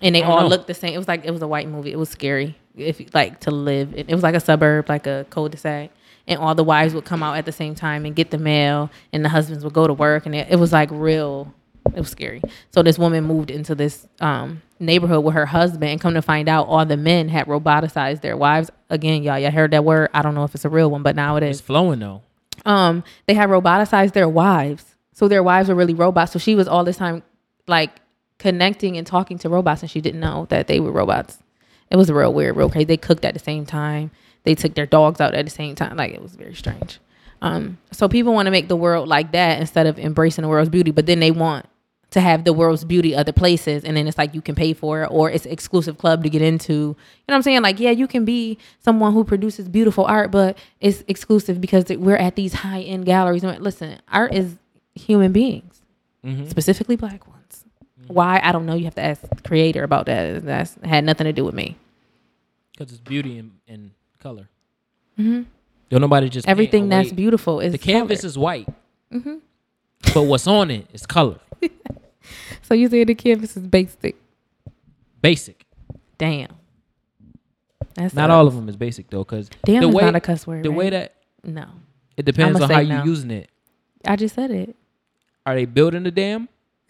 and they all know. looked the same. It was like it was a white movie. It was scary. If like to live, it, it was like a suburb, like a cul-de-sac, and all the wives would come out at the same time and get the mail, and the husbands would go to work, and it, it was like real. It was scary. So this woman moved into this um, neighborhood with her husband, and come to find out, all the men had roboticized their wives. Again, y'all, y'all heard that word. I don't know if it's a real one, but now it is It's flowing though. um they had roboticized their wives so their wives were really robots so she was all this time like connecting and talking to robots and she didn't know that they were robots. It was real weird real crazy. They cooked at the same time. They took their dogs out at the same time. Like it was very strange. Um so people want to make the world like that instead of embracing the world's beauty but then they want to have the world's beauty other places and then it's like you can pay for it or it's exclusive club to get into. You know what i'm saying? Like yeah you can be someone who produces beautiful art but it's exclusive because we're at these high-end galleries. And listen art is human beings Mm-hmm. specifically black why i don't know you have to ask the creator about that that's had nothing to do with me Because it's beauty and, and color. Mhm. Don't nobody just everything that's away- beautiful is The canvas is white, Mm-hmm. but what's on it is color. *laughs* so you say the canvas is basic Basic. damn that's Not all of them is basic though, because damn the is way not a cuss word the way that no it depends on how no. using it. i just said it Are they building the dam? *laughs*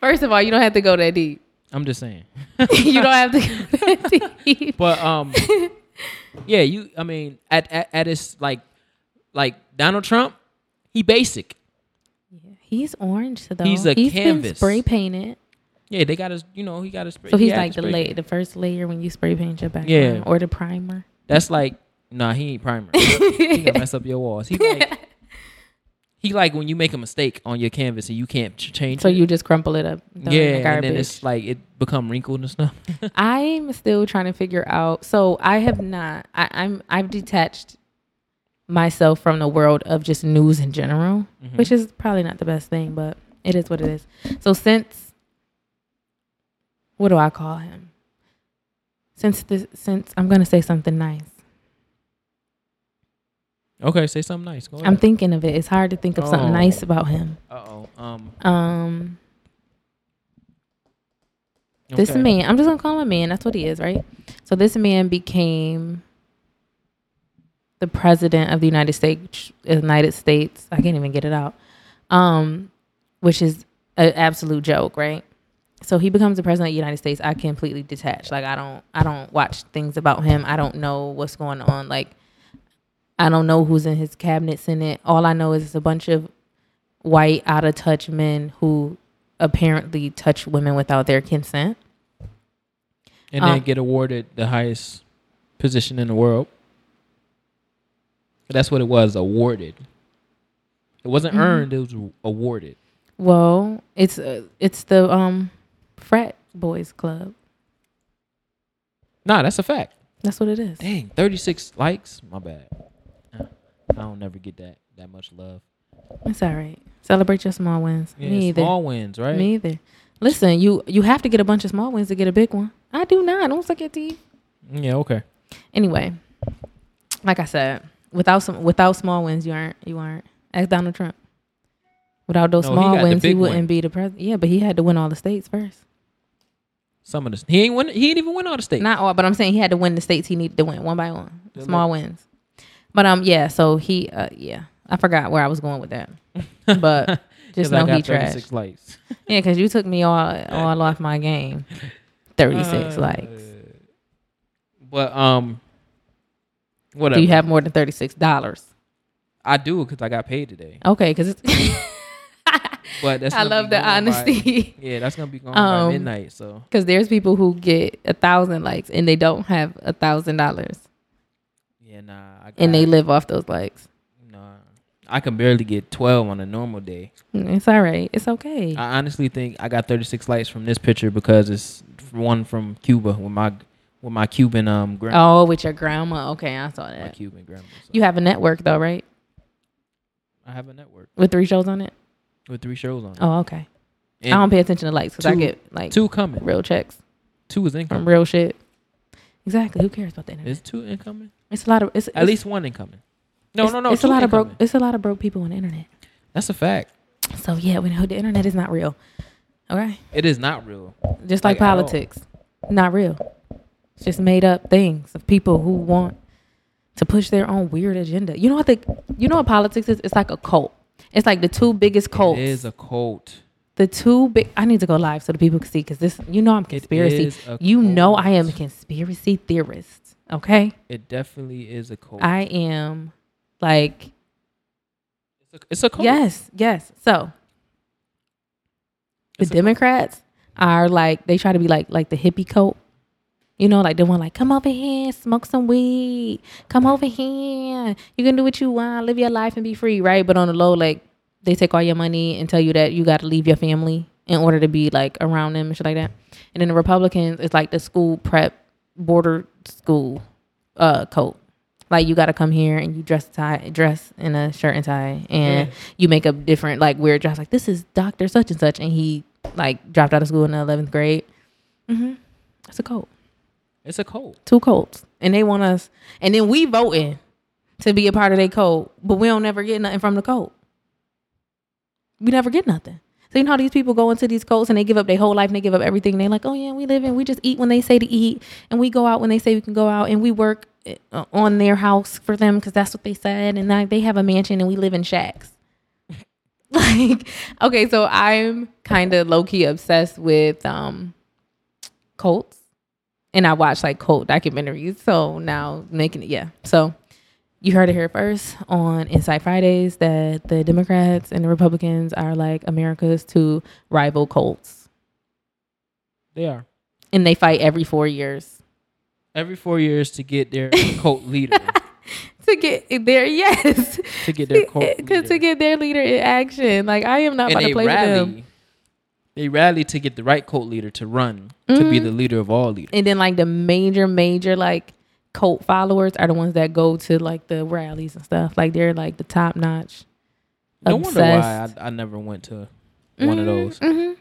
First of all, you don't have to go that deep. I'm just saying. *laughs* you don't have to go *laughs* that deep. But um, yeah, you. I mean, at at, at its like like Donald Trump, he basic. Yeah, he's orange though. He's a He's canvas. been spray painted. Yeah, they got his. You know, he got his. Spray. So he's had like the la- the first layer when you spray paint your background Yeah. or the primer. That's like nah, he ain't primer. *laughs* he gonna mess up your walls. He like he like when you make a mistake on your canvas and you can't ch- change. So it. you just crumple it up. it yeah, and then it's like it become wrinkled and stuff. *laughs* I'm still trying to figure out. So I have not. I, I'm I've detached myself from the world of just news in general, Mhm. which is probably not the best thing, but it is what it is. So since what do I call him? Since this, since I'm gonna say something nice. Okay, say something nice. Go I'm thinking of it. It's hard to think of something Oh. nice about him. Uh oh. Um. Um, this man, I'm just gonna call him a man. That's what he is, right? So this man became the president of the United States. United States. I can't even get it out. Um, which is an absolute joke, right? So he becomes the president of the United States. I completely detached. Like I don't, I don't watch things about him. I don't know what's going on. Like I don't know who's in his cabinets in it. All I know is it's a bunch of white, out of touch men who apparently touch women without their consent. And then Um, get awarded the highest position in the world. That's what it was, awarded. It wasn't Mhm. earned, it was awarded. Well, it's uh, it's the um frat boys club. Nah, that's a fact. That's what it is. Dang, 36 likes? My bad. I don't never get that that much love. It's all right. Celebrate your small wins. Yeah, Me either. small wins, right? Me either. Listen, you you have to get a bunch of small wins to get a big one. I do not. Don't suck your teeth. Yeah, okay. Anyway, like I said, without some without small wins, you aren't you aren't. Ask Donald Trump. Without those No, small the wins, he wouldn't one. be the president. Yeah, but he had to win all the states first. Some of the he ain't win he ain't even win all the states. Not all, but I'm saying he had to win the states he needed to win one by one. Small wins. But um, yeah. So he, uh, yeah, I forgot where I was going with that. *laughs* but just know he trash. likes. *laughs* Yeah, because you took me all all *laughs* off my game. Thirty six Uh, likes. But um whatever. Do you have more than thirty six dollars? I do because I got paid today. Okay, because it's. But that's I love the gone by- honesty. yeah, that's gonna be going Um, by midnight. So Because there's people who get a thousand likes and they don't have a thousand dollars, nah. I got, and they live off those likes. nah. I can barely get twelve on a normal day. Mm, It's all right. It's okay. I honestly think I got thirty six likes from this picture because it's one from Cuba with my with my Cuban um grandma. oh, with your grandma. Okay, I saw that. My. Cuban grandma. So You have a network though, right? I have a network With three shows on it. with three shows on. it. Oh, okay. And I don't pay attention to likes because I get like two coming. real checks Two is from incoming. real shit. Exactly. Who cares about the internet? Two incoming? It's a lot of it's At it's- least one incoming. No, it's- no, no. It's a lot of broke. It's a lot of broke people on the internet. That's a fact. So yeah, we know the internet is not real. Okay, It is not real. just like, Like, politics, not real. It's just made up things of people who want to push their own weird agenda. You know what the you know what politics is? It's like a cult. It's like the two biggest cults. It is a cult. the two big. I need to go live so the people can see because this. You know I'm conspiracy. You know I am a conspiracy theorist. Okay, It definitely is a cult. I am like it's, a, it's a cult. Yes, yes. So the It's. Democrats are like they try to be like like the hippie cult. You know, like the one like, come over here, smoke some weed. Come over here. You can do what you want, live your life and be free, right? But on the low, like they take all your money and tell you that you got to leave your family in order to be like around them and shit like that. And then the Republicans, it's like the school prep border school uh cult. Like you got to come here and you dress tie, dress in a shirt and tie, and Yeah. you make up different like weird dress. Like this is Doctor such and such, and he like dropped out of school in the eleventh grade. Mm-hmm. It's a cult, It's a cult. two cults, and they want us, and then we voting to be a part of their cult, but we don't ever get nothing from the cult. We never get nothing. So you know how these people go into these cults and they give up their whole life and they give up everything. They're like, oh yeah, we live in, we just eat when they say to eat, and we go out when they say we can go out, and we work uh, on their house for them because that's what they said, and they have a mansion and we live in shacks. *laughs* like, okay, so I'm kind of low key obsessed with um cults, and I watch like cult documentaries. So now making it, yeah. So you heard it here first on Inside Fridays that the Democrats and the Republicans are like America's two rival cults, They are. and they fight every four years Every four years to get their *laughs* cult leader. to get their yes, To get their cult *laughs* to, to leader. get their leader in action. Like I am not and about to play with them. rally. They rally to get the right cult leader to run to be Mhm. the leader of all leaders. And then like the major, major like cult followers are the ones that go to like the rallies and stuff. Like they're like the top notch. No wonder why. I, I never went to one of those. hmm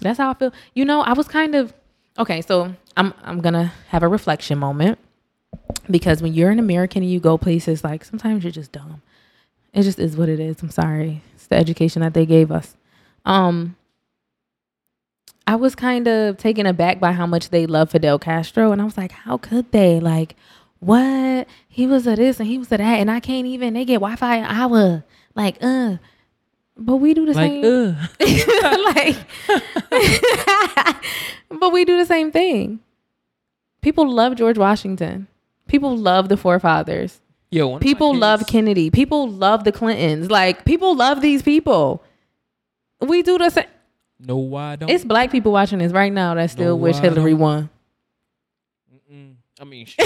That's how I feel. You know, I was kind of okay. So I'm I'm gonna have a reflection moment because when you're an American and you go places, like sometimes you're just dumb. It just is what it is. I'm sorry. It's the education that they gave us. Um, I was kind of taken aback by how much they love Fidel Castro, and I was like, how could they? Like, what? He was a this and he was a that, and I can't even. They get Wi-Fi an hour. Like, uh. But we do the Like, same. ugh. *laughs* like, *laughs* but we do the same thing. People love George Washington. People love the forefathers. Yo, People love Kennedy. People love the Clintons. Like people love these people. We do the same. No, why don't? It's black people watching this right now that still No, wish Hillary won. Mm-mm. I mean, *laughs* sh-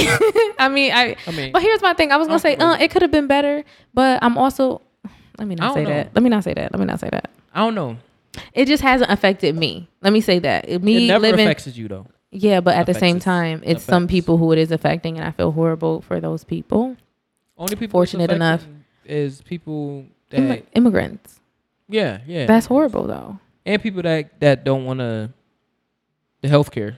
I mean, I. I mean, But here's my thing. I was gonna say, uh, it could have been better, but I'm also. Let me not say know. that. Let me not say that. Let me not say that. I don't know. It just hasn't affected me. Let me say that. It- Me it never living, affects you though. yeah, but at the same time, it's some people who it is affecting, and I feel horrible for those people. Only people Fortunate enough. is people that Immi- Immigrants. yeah yeah That's horrible, though. And people that that don't want to the healthcare.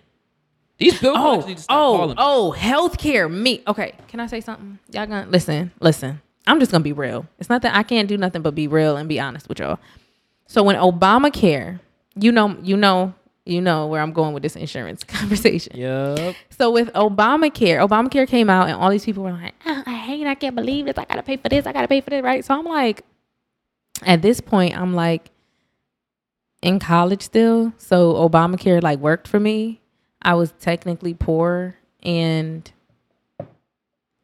These billboards Oh, need to stop oh, calling. oh, healthcare. Me. Okay, can I say something? Y'all gonna listen? Listen. I'm just gonna be real. It's not that I can't do nothing but be real and be honest with y'all. So when Obamacare, you know, you know, you know where I'm going with this insurance *laughs* conversation. Yep. So with Obamacare, Obamacare came out and all these people were like, "Ah, I hate, I can't believe this. I gotta pay for this. I gotta pay for this, right? So I'm like, at this point, I'm like in college still. So Obamacare like worked for me. I was technically poor and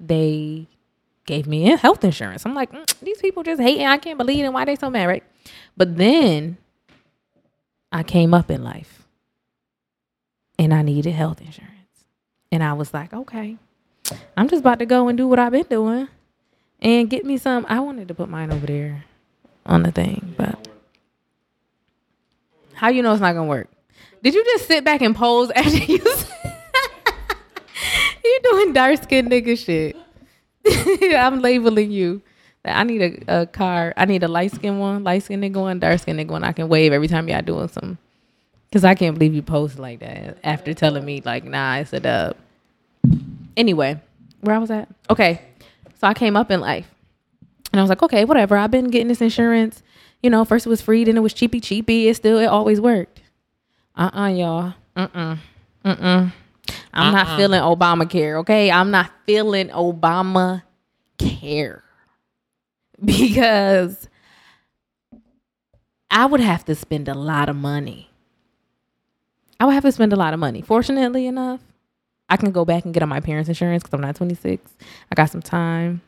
they gave me health insurance. I'm like, "Mm, these people just hating. I can't believe it. Why they so mad, right? But then I came up in life and I needed health insurance. And I was like, okay, I'm just about to go and do what I've been doing and get me some. I wanted to put mine over there on the thing, but how you know it's not gonna work? Did you just sit back and pose *laughs* after you? *laughs* you doing dark skinned nigga shit. *laughs* I'm labeling you. I need a, a car. I need a light skin one, light skin nigga one, dark skin nigga one. I can wave every time y'all doing something. Cause I can't believe you post like that after telling me like, nah, it's a dub. Anyway, where I was at? Okay, so I came up in life, and I was like, okay, whatever. I've been getting this insurance. You know, first it was free, then it was cheapy cheapy. It still, it always worked. Uh uh-uh, uh, y'all. Mm mm. Mm mm. I'm not Uh-uh. feeling Obamacare. Okay, I'm not feeling Obama care. *laughs* because I would have to spend a lot of money. I would have to spend a lot of money. Fortunately enough, I can go back and get on my parents' insurance because I'm not 26. I got some time.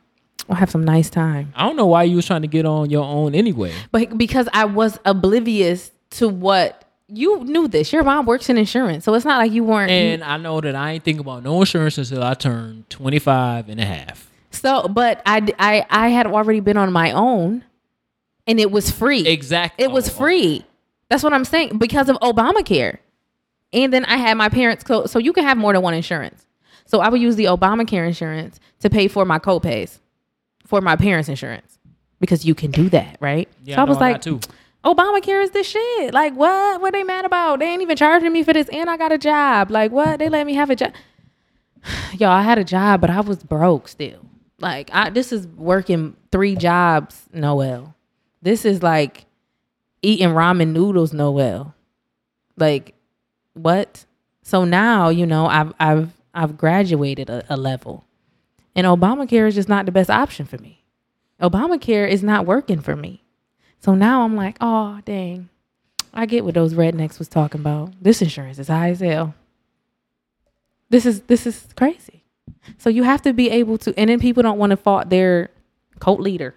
I'll have some nice time. I don't know why you was trying to get on your own anyway. But because I was oblivious to what you knew this. Your mom works in insurance. So it's not like you weren't. And I know that I ain't think about no insurance until I turned 25 and a half. so, but I, I, I had already been on my own and it was free. Exactly. It was free. That's what I'm saying because of Obamacare. And then I had my parents co so you can have more than one insurance. So I would use the Obamacare insurance to pay for my copays for my parents' insurance because you can do that, right? Yeah, so I was like, too. Obamacare is the shit. Like what? What they mad about? They ain't even charging me for this, and I got a job. Like what? They let me have a job. *sighs* Y'all, I had a job, but I was broke still. Like I, this is working three jobs, Noel. This is like eating ramen noodles, Noel. Like what? So now you know I've I've I've graduated a, a level, and Obamacare is just not the best option for me. Obamacare is not working for me. So now I'm like, oh dang, I get what those rednecks was talking about. This insurance is high as hell. This is this is crazy. So you have to be able to, and then people don't want to fault their cult leader.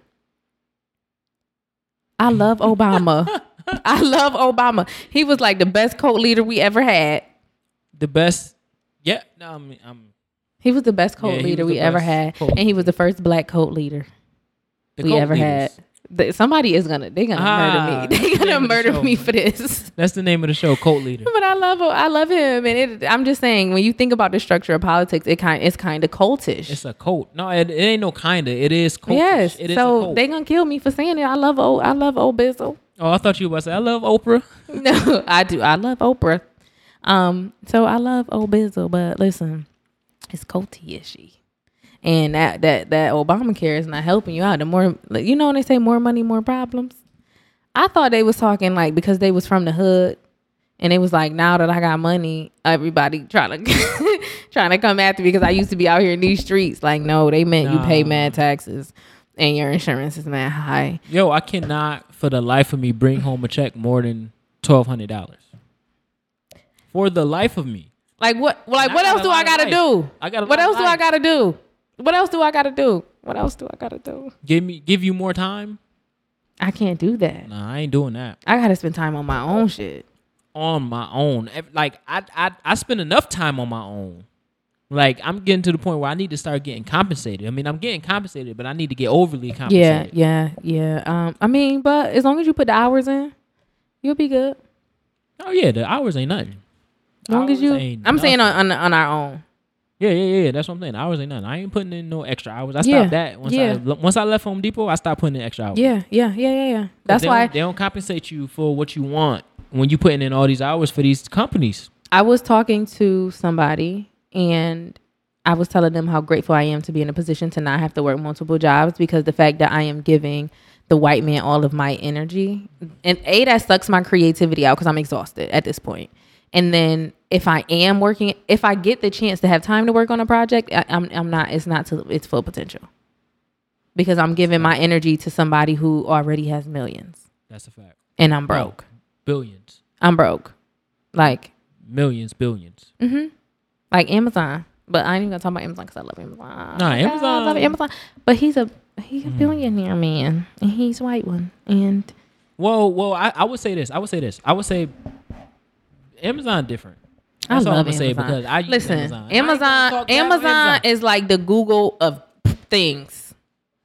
I love Obama. *laughs* I love Obama. He was like the best cult leader we ever had. The best. Yeah. No, I mean, I'm He was the best cult Yeah, leader we ever had, and he was the first black cult leader the we cult ever leaders. had. Th- Somebody is gonna they gonna Ah, murder me. *laughs* They that's the gonna the murder show. me for this. *laughs* That's the name of the show, Cult Leader. But I love I love him, and it, I'm just saying when you think about the structure of politics, it kind it's kind of cultish. It's a cult. No, it, it ain't no kinda. It is cultish. yes, It is a so they gonna kill me for saying it. I love old I love old Bizzle. oh, I thought you were about to say, I love Oprah. *laughs* No, I do. I love Oprah. Um, so I love old Bizzle, but listen, it's culty ishy. And that that that Obamacare is not helping you out. The more you know when they say more money, more problems. I thought they was talking like because they was from the hood and it was like now that I got money, everybody trying *laughs* to trying to come after me because I used to be out here in these streets. Like, no, they meant you pay mad taxes and your insurance is mad high. Yo, I cannot for the life of me bring home a check more than twelve hundred dollars. For the life of me. Like what? Like what else do I gotta do? I got What else do I gotta do? What else do I gotta do? What else do I gotta do? Give me give you more time? I can't do that. Nah, I ain't doing that. I gotta spend time on my own shit. On my own. Like I I I spend enough time on my own. Like I'm getting to the point where I need to start getting compensated. I mean, I'm getting compensated, but I need to get overly compensated. Yeah, yeah, yeah. Um, I mean, but as long as you put the hours in, you'll be good. Oh yeah, the hours ain't nothing. As long as you, I'm saying on, on on our own. Yeah, yeah, yeah. That's what I'm saying. Hours ain't nothing. I ain't putting in no extra hours. I stopped Yeah, that once yeah. I once I left Home Depot. I stopped putting in extra hours. Yeah, yeah, yeah, yeah, yeah. That's they why don't, they don't compensate you for what you want when you putting in all these hours for these companies. I was talking to somebody and I was telling them how grateful I am to be in a position to not have to work multiple jobs because the fact that I am giving the white man all of my energy and a that sucks my creativity out because I'm exhausted at this point. And then if I am working, if I get the chance to have time to work on a project, I, I'm I'm not. It's not to its full potential because I'm giving my energy to somebody who already has millions That's a fact. and I'm broke. Billions, I'm broke, like millions, billions. Mm-hmm. like Amazon. But I ain't even gonna talk about Amazon because I love Amazon. Nah, I Amazon- Mm. love Amazon. But he's a he's a billionaire man, and he's a white one. And Well, well, I, I would say this. I would say this. I would say Amazon different. I That's all love I'm gonna Amazon. say because I Listen, Amazon. I Amazon, talk bad on Amazon, is like the Google of things.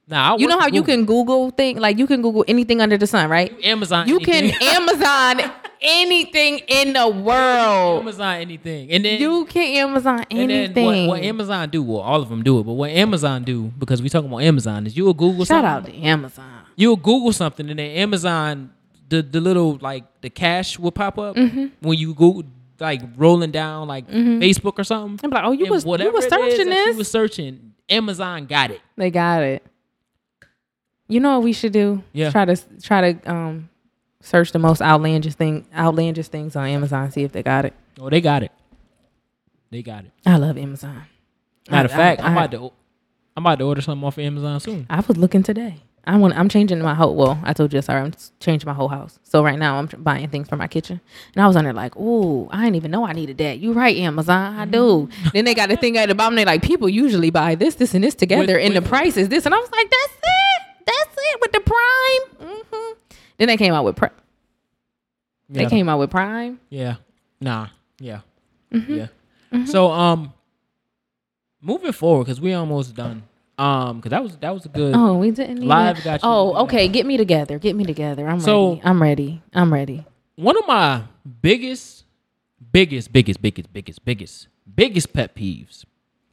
Nah, You know how for you can Google thing, like you can Google anything under the sun, right? Amazon. You anything. can *laughs* Amazon anything in the world. Amazon anything, and then You can Amazon and anything. then what, what Amazon do? Well, all of them do it, but what Amazon do because we talking about Amazon is you will Google Shout something. out to Amazon. you'll Google something and then Amazon the the little like the cash will pop up Mm-hmm. when you Google like rolling down like Facebook or something. I'm like, oh, you And was you was searching this. You was searching. Amazon got it. They got it. You know what we should do? Yeah. Try to try to um search the most outlandish thing outlandish things on Amazon, see if they got it. Oh, they got it. They got it. I love Amazon. Matter of fact, I- I'm about to I'm about to order something off of Amazon soon. I was looking today. I want. I'm changing my whole. Well, I told you, sorry, I'm changing my whole house. So right now, I'm buying things for my kitchen, and I was on there like, "Ooh, I didn't even know I needed that." You right, Amazon, I do. then they got a thing at the bottom. They like, people usually buy this, this, and this together, With- and the price is this, and I was like, "That's it, that's it with the Prime." hmm Then they came out with Prime. They came out with Prime. Yeah. Nah. Yeah. Mm-hmm. Yeah. So um, moving forward because we almost done. Um, because that was that was a good. Oh, we didn't even- Live got you. Oh, okay. Get me together. Get me together. I'm So- ready. I'm ready. I'm ready. One of my biggest, biggest, biggest, biggest, biggest, biggest, biggest pet peeves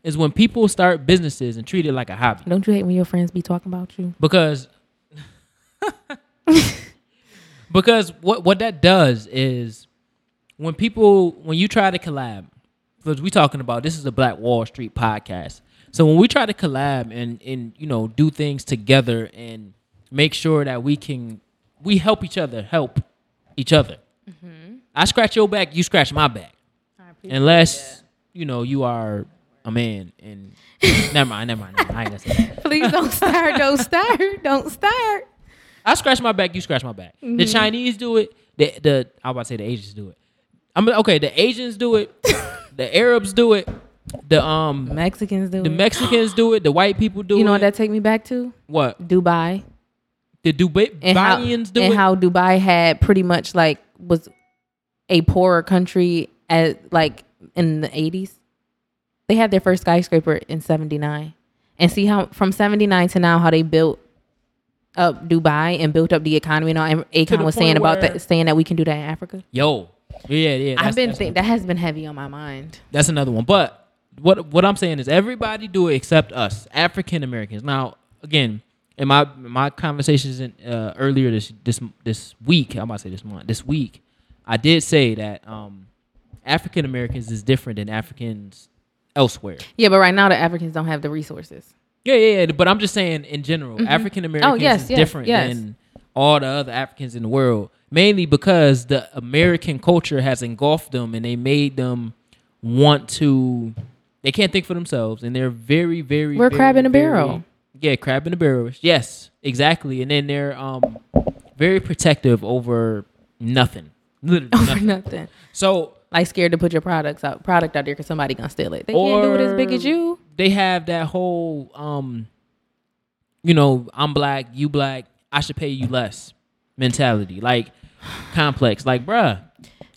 is when people start businesses and treat it like a hobby. Don't you hate when your friends be talking about you? because *laughs* because what what that does is when people when you try to collab because we talking about this is a black wall street podcast so when we try to collab and and you know do things together and make sure that we can we help each other help each other mm-hmm. i scratch your back you scratch my back unless you know you are a man and *laughs* never mind never mind, never mind. i ain't say that Please don't start. Don't *laughs* start. Don't start. I scratch my back, you scratch my back. The mm-hmm. Chinese do it. The the I was about to say the Asians do it. I mean, okay, the Asians do it. *laughs* the Arabs do it. The um Mexicans do it. the it. Mexicans do it. The white people do it. You know what that take me back to? what Dubai. the Dubai And how, Dubaians do it. and it. how Dubai had pretty much like was a poorer country at like in the 80s. They had their first skyscraper in 79. And see how from 79 to now how they built up Dubai and built up the economy and all. And Akon was saying about that saying that we can do that in Africa. Yo, yeah, yeah. I've been that's, think that has been heavy on my mind. that's another one. But what what I'm saying is everybody do it except us, African Americans. Now, again, in my my conversations in, uh, earlier this this this week, I'm about to say this month, this week, I did say that um, African Americans is different than Africans elsewhere. Yeah, but right now the Africans don't have the resources. Yeah, yeah, yeah. But I'm just saying in general, African Americans Oh, yes, is yes, different yes. than all the other Africans in the world. Mainly because the American culture has engulfed them and they made them want to. They can't think for themselves, and they're very, very. We're very, crab in a very- barrel. Yeah, crab in a barrel. Yes, exactly. And then they're um very protective over nothing. Literally Over nothing. nothing. So Like scared to put your products out product out there because somebody gonna steal it. They can't do it as big as you. they have that whole um you know, I'm black, you black, I should pay you less mentality. Like *sighs* complex. Like, bruh,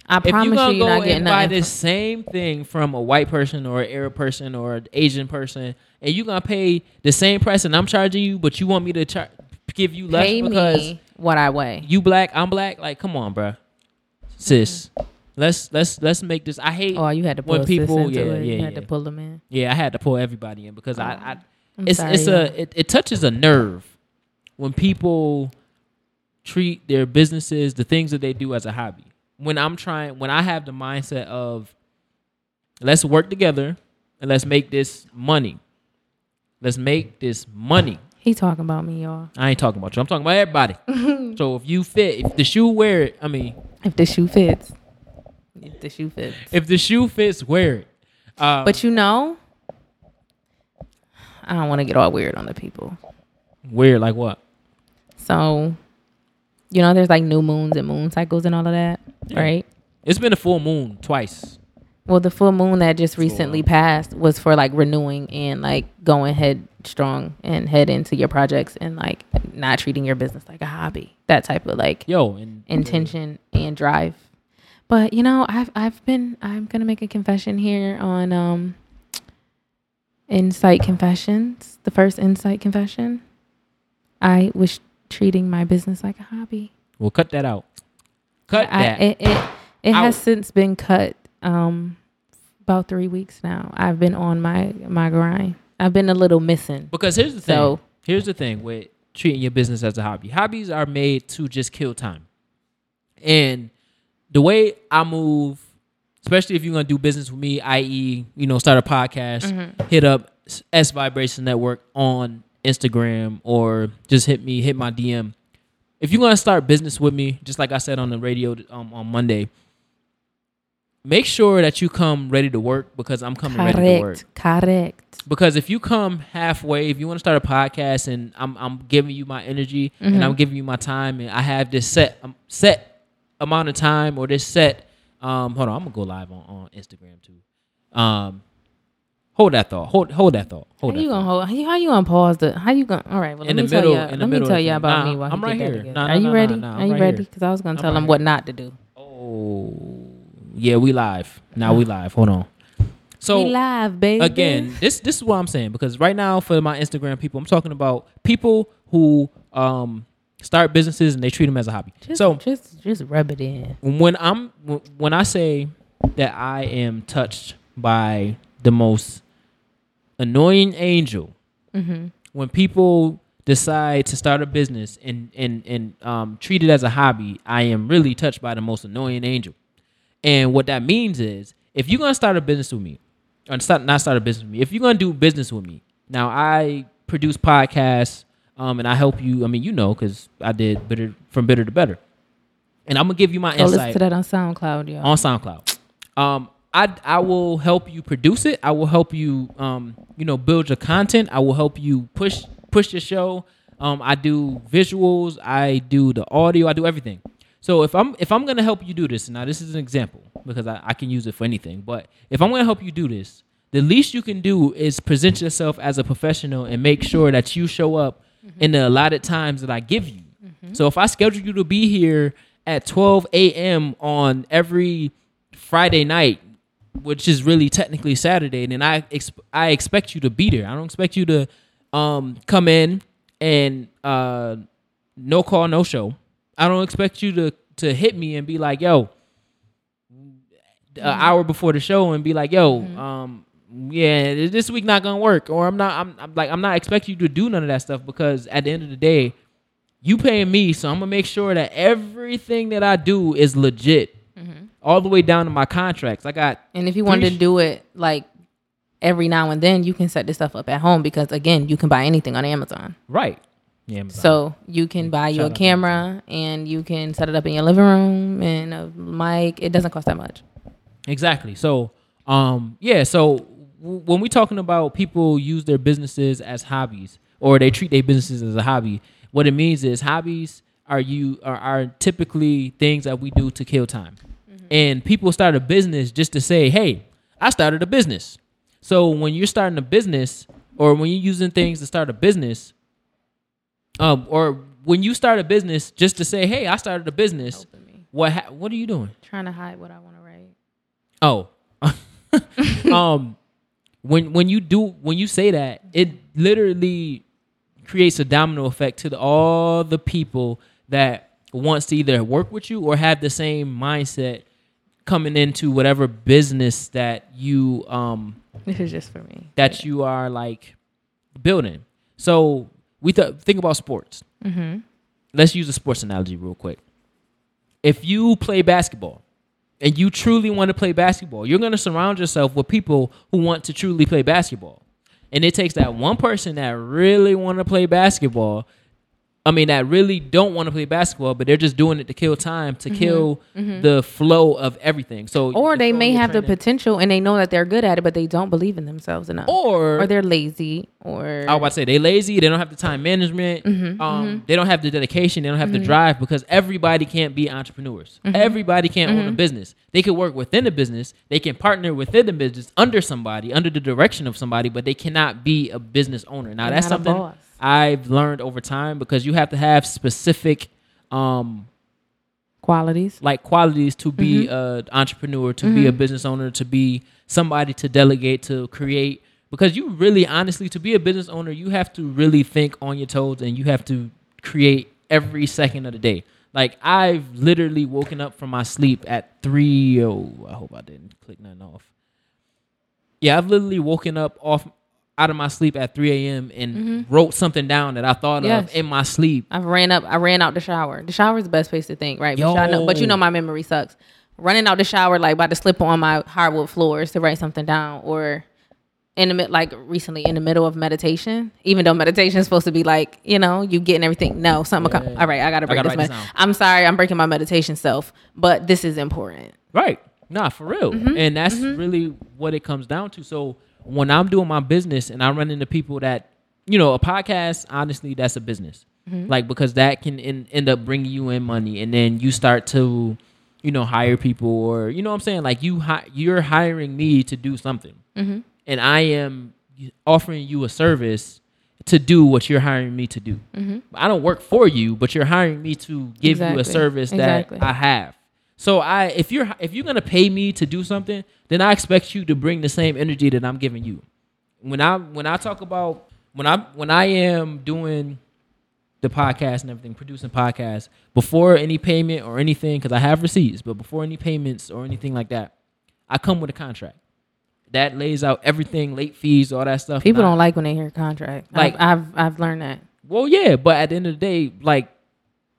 I if you promise you, gonna you're go not getting and buy nothing. the same thing from a white person or an Arab person or an Asian person, and you're gonna pay the same price, and I'm charging you, but you want me to char- give you less Pay because me what I weigh. you black, I'm black. Like, come on, bruh. sis. Let's let's let's make this. I hate Oh, you had to pull when sis people. into Yeah, it. yeah, You had yeah. to pull them in. Yeah, I had to pull everybody in because I, I oh. I'm it's sorry, it's a it, it touches a nerve when people treat their businesses, the things that they do as a hobby. When I'm trying, when I have the mindset of let's work together and let's make this money. Let's make this money. He talking about me, y'all. I ain't talking about you. I'm talking about everybody. *laughs* so if you fit, if the shoe wear it, I mean, If the shoe fits, if the shoe fits. if the shoe fits, wear it. Uh, But you know, I don't want to get all weird on the people. Weird, like what? So, you know, there's like new moons and moon cycles and all of that, Yeah. right? It's been a full moon twice. Well, the full moon that just recently passed was for like renewing and like going headstrong and head into your projects and like not treating your business like a hobby. That type of like Yo, and intention and drive. But you know, I've I've been I'm gonna make a confession here on um Insight Confessions, the first Insight Confession. I was treating my business like a hobby. We'll cut that out. Cut I, that. It it, it has since been cut. Um, about three weeks now. I've been on my my grind. I've been a little missing. because here's the thing. So- here's the thing with treating your business as a hobby. Hobbies are made to just kill time. And the way I move, especially if you're gonna do business with me, i.e., you know, start a podcast, Mm-hmm. hit up S Vibration Network on Instagram or just hit me, hit my DM. If you're gonna start business with me, just like I said on the radio um, on Monday, make sure that you come ready to work because I'm coming ready to work Correct. Correct. because if you come halfway, if you want to start a podcast and I'm I'm giving you my energy and Mm-hmm. I'm giving you my time and I have this set um, set amount of time or this set um hold on, I'm gonna go live on, on Instagram too. Um hold that thought. Hold hold that thought. How that you gonna hold? How you, gonna pause the? How you gonna? All right. Well, In let the me middle- tell you. Let me tell you about nah, me while I'm right here. Nah, Are you ready? Are you right ready? Because I was gonna I'm tell right here. what not to do. Oh yeah, we live. Now we live. Hold on. So we live, baby. again, this this is what I'm saying because right now for my Instagram people, I'm talking about people who um start businesses and they treat them as a hobby. Just, so just just rub it in. when I'm when I say that I am touched by the most annoying angel, Mm-hmm. when people decide to start a business and and and um, treat it as a hobby, I am really touched by the most annoying angel. And what that means is, if you're gonna start a business with me, or start, not start a business with me, if you're gonna do business with me, now I produce podcasts, um, and I help you. I mean, you know, because I did bitter from bitter to better, and I'm gonna give you my Go listen insight to that on SoundCloud, y'all. on SoundCloud. Um, I I will help you produce it. I will help you, um, you know, build your content. I will help you push push your show. Um, I do visuals. I do the audio. I do everything. So if I'm if I'm gonna help you do this, now this is an example because I, I can use it for anything. But if I'm gonna help you do this, the least you can do is present yourself as a professional and make sure that you show up in the allotted times that I give you. So if I schedule you to be here at 12 a.m. on every Friday night, which is really technically Saturday, and then I ex- I expect you to be there. I don't expect you to um come in and uh no call no show. I don't expect you to to hit me and be like, "Yo, an hour before the show and be like, "Yo, um yeah, this week not going to work." Or I'm not I'm, I'm like I'm not expecting you to do none of that stuff because at the end of the day, you paying me, so I'm going to make sure that everything that I do is legit. All the way down to my contracts. I got And if you wanted to do it like every now and then, you can set this stuff up at home because again, you can buy anything on Amazon. right. Yeah, Amazon. So you can buy you a camera and you can set it up in your living room and a mic. It doesn't cost that much. Exactly. So, um, yeah. So w- when we're talking about people use their businesses as hobbies or they treat their businesses as a hobby, what it means is hobbies are you are, are typically things that we do to kill time, and people start a business just to say, "Hey, I started a business." So when you're starting a business or when you're using things to start a business, um, or when you start a business just to say, "Hey, I started a business," what ha- what are you doing? Trying to hide what I want to write. Oh, *laughs* um, when when you do when you say that, it literally creates a domino effect to the, all the people that wants to either work with you or have the same mindset coming into whatever business that you um *laughs* This is just for me. that you are like building. So we th- think about sports. Mm-hmm. Let's use a sports analogy real quick. If you play basketball and you truly want to play basketball, you're going to surround yourself with people who want to truly play basketball. And it takes that one person that really want to play basketball. I mean, that really don't want to play basketball, but they're just doing it to kill time, to kill the flow of everything. So, Mm-hmm. Or they may you're have the potential and they know that they're good at it, but they don't believe in themselves enough. or or they're lazy, or I was about to say they lazy. They don't have the time management. Mm-hmm, um, They don't have the dedication. They don't have the drive because everybody can't be entrepreneurs. Mm-hmm. Everybody can't own a business. They can work within a business. They can partner within the business under somebody, under the direction of somebody, but they cannot be a business owner. Now They're that's not a something boss. I've learned over time because you have to have specific. Um, qualities. like qualities to be an entrepreneur, to be a business owner, to be somebody to delegate, to create. Because you really, honestly, to be a business owner, you have to really think on your toes and you have to create every second of the day. Like I've literally woken up from my sleep at three. Oh, I hope I didn't click nothing off. Yeah, I've literally woken up off out of my sleep at 3 a.m. and wrote something down that I thought Yes. of in my sleep. I ran up. I ran out the shower. The shower is the best place to think, right? But, y'all know, but you know my memory sucks. Running out the shower, like about to slip on my hardwood floors to write something down, or in the mid, like recently in the middle of meditation. Even though meditation is supposed to be like, you know, you getting everything. No, something. will come. All right, I gotta I break gotta this. med- this. I'm sorry, I'm breaking my meditation self, but this is important. Right. Nah, for real. Mm-hmm. And that's really what it comes down to. So when I'm doing my business and I run into people that, you know, a podcast, honestly, that's a business. Mm-hmm. Like because that can in, end up bringing you in money, and then you start to, you know, hire people, or you know what I'm saying. Like you, hi- you're hiring me to do something, Mm-hmm. and I am offering you a service to do what you're hiring me to do. I don't work for you, but you're hiring me to give you Mm-hmm. A service Exactly. that I have. So I if you're if you're gonna pay me to do something, then I expect you to bring the same energy that I'm giving you. When I when I talk about when I when I am doing the podcast and everything, producing podcasts, before any payment or anything, because I have receipts, but before any payments or anything like that, I come with a contract that lays out everything, late fees, all that stuff. People don't like when they hear contract. Like- Like I've I've, I've learned that. Well, yeah, but at the end of the day, like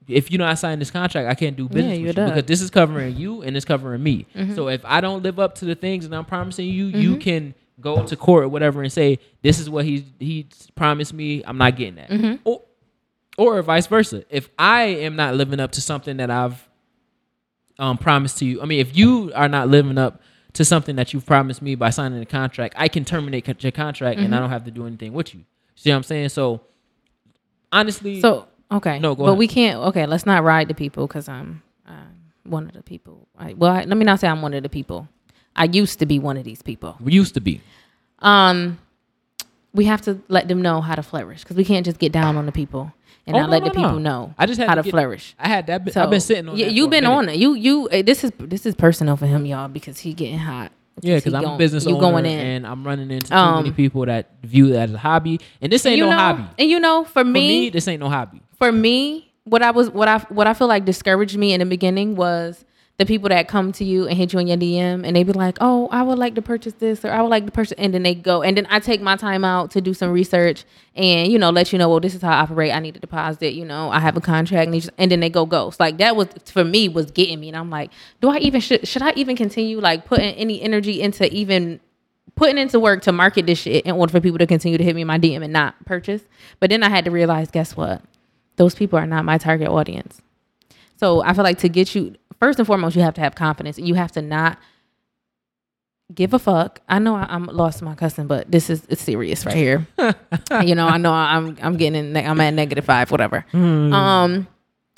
if you not sign this contract, I can't do business Yeah, with you done. because this is covering you and it's covering me. Mm-hmm. So if I don't live up to the things that I'm promising you, you can go to court or whatever and say this is what he he promised me. I'm not getting that, Mm-hmm. or or vice versa. If I am not living up to something that I've um promised to you, I mean, if you are not living up to something that you've promised me by signing a contract, I can terminate your contract Mm-hmm. and I don't have to do anything with you. See what I'm saying? So honestly, So okay, No, go but ahead. we can't. Okay, let's not ride the people because I'm, I'm one of the people. I, well, I, let me not say I'm one of the people. I used to be one of these people. we used to be. Um, we have to let them know how to flourish because we can't just get down on the people and Oh, not no, let no, the people no. know I just had how to get- flourish. I had that. So I've been sitting on. Yeah, you've been on it. You you. eh, This is this is personal for him, y'all, because he getting hot. Yeah, because I'm a business you owner going in. and I'm running into too Um, many people that view that as a hobby, and this ain't no know, hobby. and you know, for For me, me, this ain't no hobby. For me, what I was what I what I feel like discouraged me in the beginning was the people that come to you and hit you in your DM and they be like, "Oh, I would like to purchase this or I would like to purchase," and then they go and then I take my time out to do some research and you know let you know, well, this is how I operate. I need to deposit. You know, I have a contract, and, just- and then they go ghost. Like that was for me was getting me, and I'm like, do I even should should I even continue like putting any energy into even putting into work to market this shit in order for people to continue to hit me in my DM and not purchase. But then I had to realize, guess what? Those people are not my target audience. So I feel like to get you first and foremost, you have to have confidence. You have to not give a fuck. I know I, I'm lost my cousin, but this is it's serious right here. *laughs* you know, I know I'm I'm getting in. I'm at negative five, whatever. Um,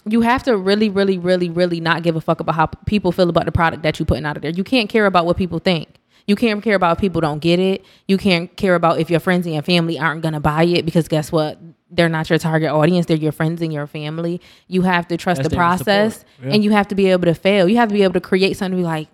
you have to really, really, really, really not give a fuck about how people feel about the product that you're putting out of there. You can't care about what people think. You can't care about if people don't get it. You can't care about if your friends and your family aren't gonna buy it because guess what? They're not your target audience. They're your friends and your family. You have to trust That's the to process, Yeah. and you have to be able to fail. You have to be able to create something. To be like,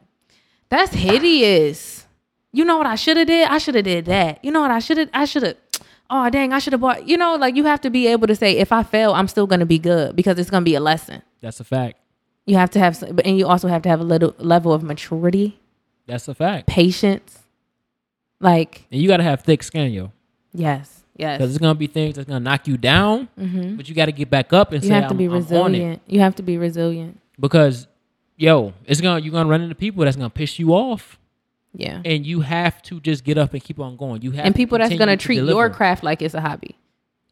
that's hideous. You know what I should have did? I should have did that. You know what I should have? I should have. *tsk* Oh dang! I should have bought. You know, like you have to be able to say, if I fail, I'm still gonna be good because it's gonna be a lesson. That's a fact. You have to have, and you also have to have a little level of maturity, That's a fact. patience. Like And you got to have thick skin, yo, yes, yes. because it's gonna be things that's gonna knock you down, Mhm. but you got to get back up and You say, have to I'm, be I'm on it. resilient. You have to be resilient. Because, yo, it's gonna you're gonna run into people that's gonna piss you off, Yeah. and you have to just get up and keep on going. You have And people that's gonna to treat your craft like it's a hobby.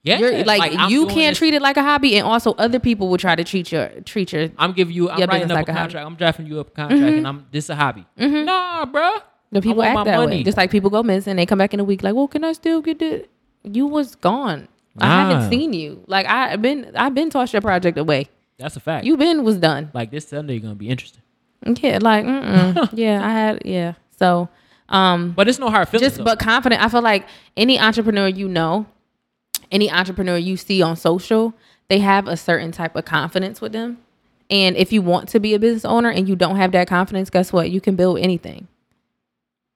yeah, You're, like, I'm you can't treat it like a hobby, and also other people will try to treat your treat your I'm giving you. I'm your writing up like a hobby. contract. I'm drafting you up a contract, and I'm this a hobby. Nah, bruh. The people act my that way. Just like people go missing, they come back in a week like, "Well, can I still get it?" You was gone. I haven't seen you. Like I've been, I've been tossed your project away. That's a fact. You been was done. like this Sunday, you're gonna be interesting. Yeah, like, *laughs* yeah, I had, yeah. So, um, But it's no hard feelings. just though. but confident. I feel like any entrepreneur you know, any entrepreneur you see on social, they have a certain type of confidence with them. And if you want to be a business owner and you don't have that confidence, guess what? You can build anything.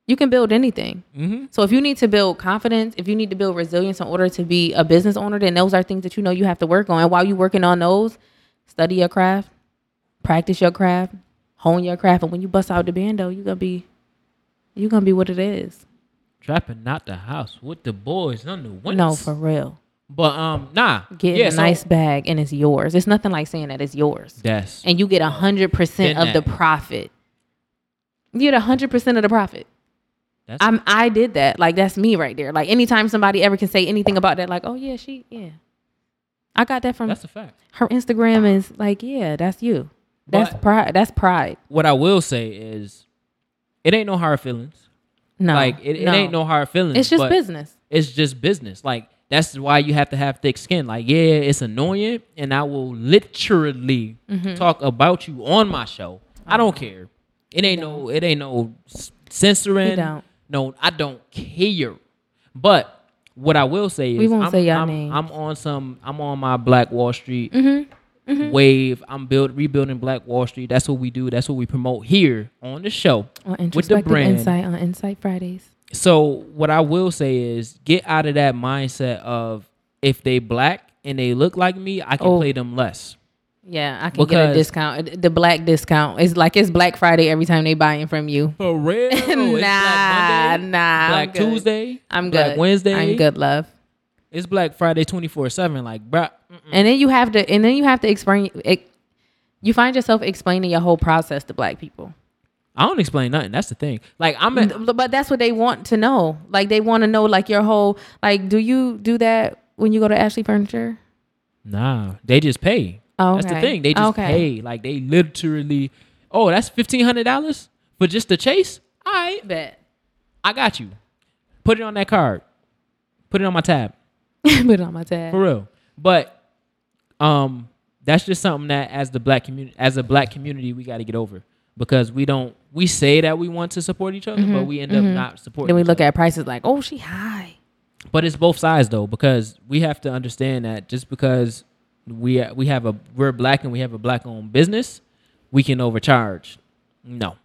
You can build anything. Mhm. So if you need to build confidence, if you need to build resilience in order to be a business owner, then those are things that you know you have to work on. And while you're working on those, study your craft, practice your craft, hone your craft, and when you bust out the bando, you're gonna be you're gonna be what it is. trapping out the house with the boys on the windows. No, for real. But um, nah. Get yeah, a so- nice bag and it's yours. It's nothing like saying that it's yours. Yes. And you get a hundred percent of the profit. You get a hundred percent of the profit. That's I'm I did that. Like that's me right there. Like anytime somebody ever can say anything about that, like, oh yeah, she yeah. I got that from that's a fact. her Instagram is like, yeah, that's you. That's But- pride. That's pride. What I will say is, it ain't no hard feelings. No, like it, it ain't no hard feelings. It's just business. It's just business. Like that's why you have to have thick skin. Like yeah, it's annoying, and I will literally Mm-hmm. talk about you on my show. I don't care. It ain't no. It ain't no censoring. No, I don't care. But what I will say is, We won't I'm, say y'all I'm, names. I'm on some. I'm on my Black Wall Street Mm-hmm. wave. I'm build rebuilding Black Wall Street. That's what we do. That's what we promote here on the show On with the brand. insight on Insight Fridays. So what I will say is get out of that mindset of if they black and they look like me, I can Oh. play them less. Yeah, I can get a discount. Uh, the black discount. It's like it's Black Friday every time they buying from you. For real? *laughs* Nah, Black Monday, nah. I'm Black. Tuesday, I'm Black good. Wednesday. I'm good, love. It's Black Friday twenty four seven. Like, bruh, And then you have to, and then you have to explain. It, you find yourself explaining your whole process to black people. I don't explain nothing. That's the thing. Like, I'm at, But that's what they want to know. Like they want to know, like your whole, like, do you do that when you go to Ashley Furniture? nah. They just pay. Oh, That's the thing. They just Okay. pay. Like they literally. Oh, that's fifteen hundred dollars for just the chase. All right, Bet. I got you. Put it on that card. Put it on my tab. *laughs* Put it on my tab. for real. But um, that's just something that as the black community, as a black community, we got to get over because we don't. We say that we want to support each other, but we end up not supporting. Then we look other. at prices like, oh, she high. But it's both sides though, because we have to understand that just because we we have a we're black and we have a black owned business, we can overcharge. No.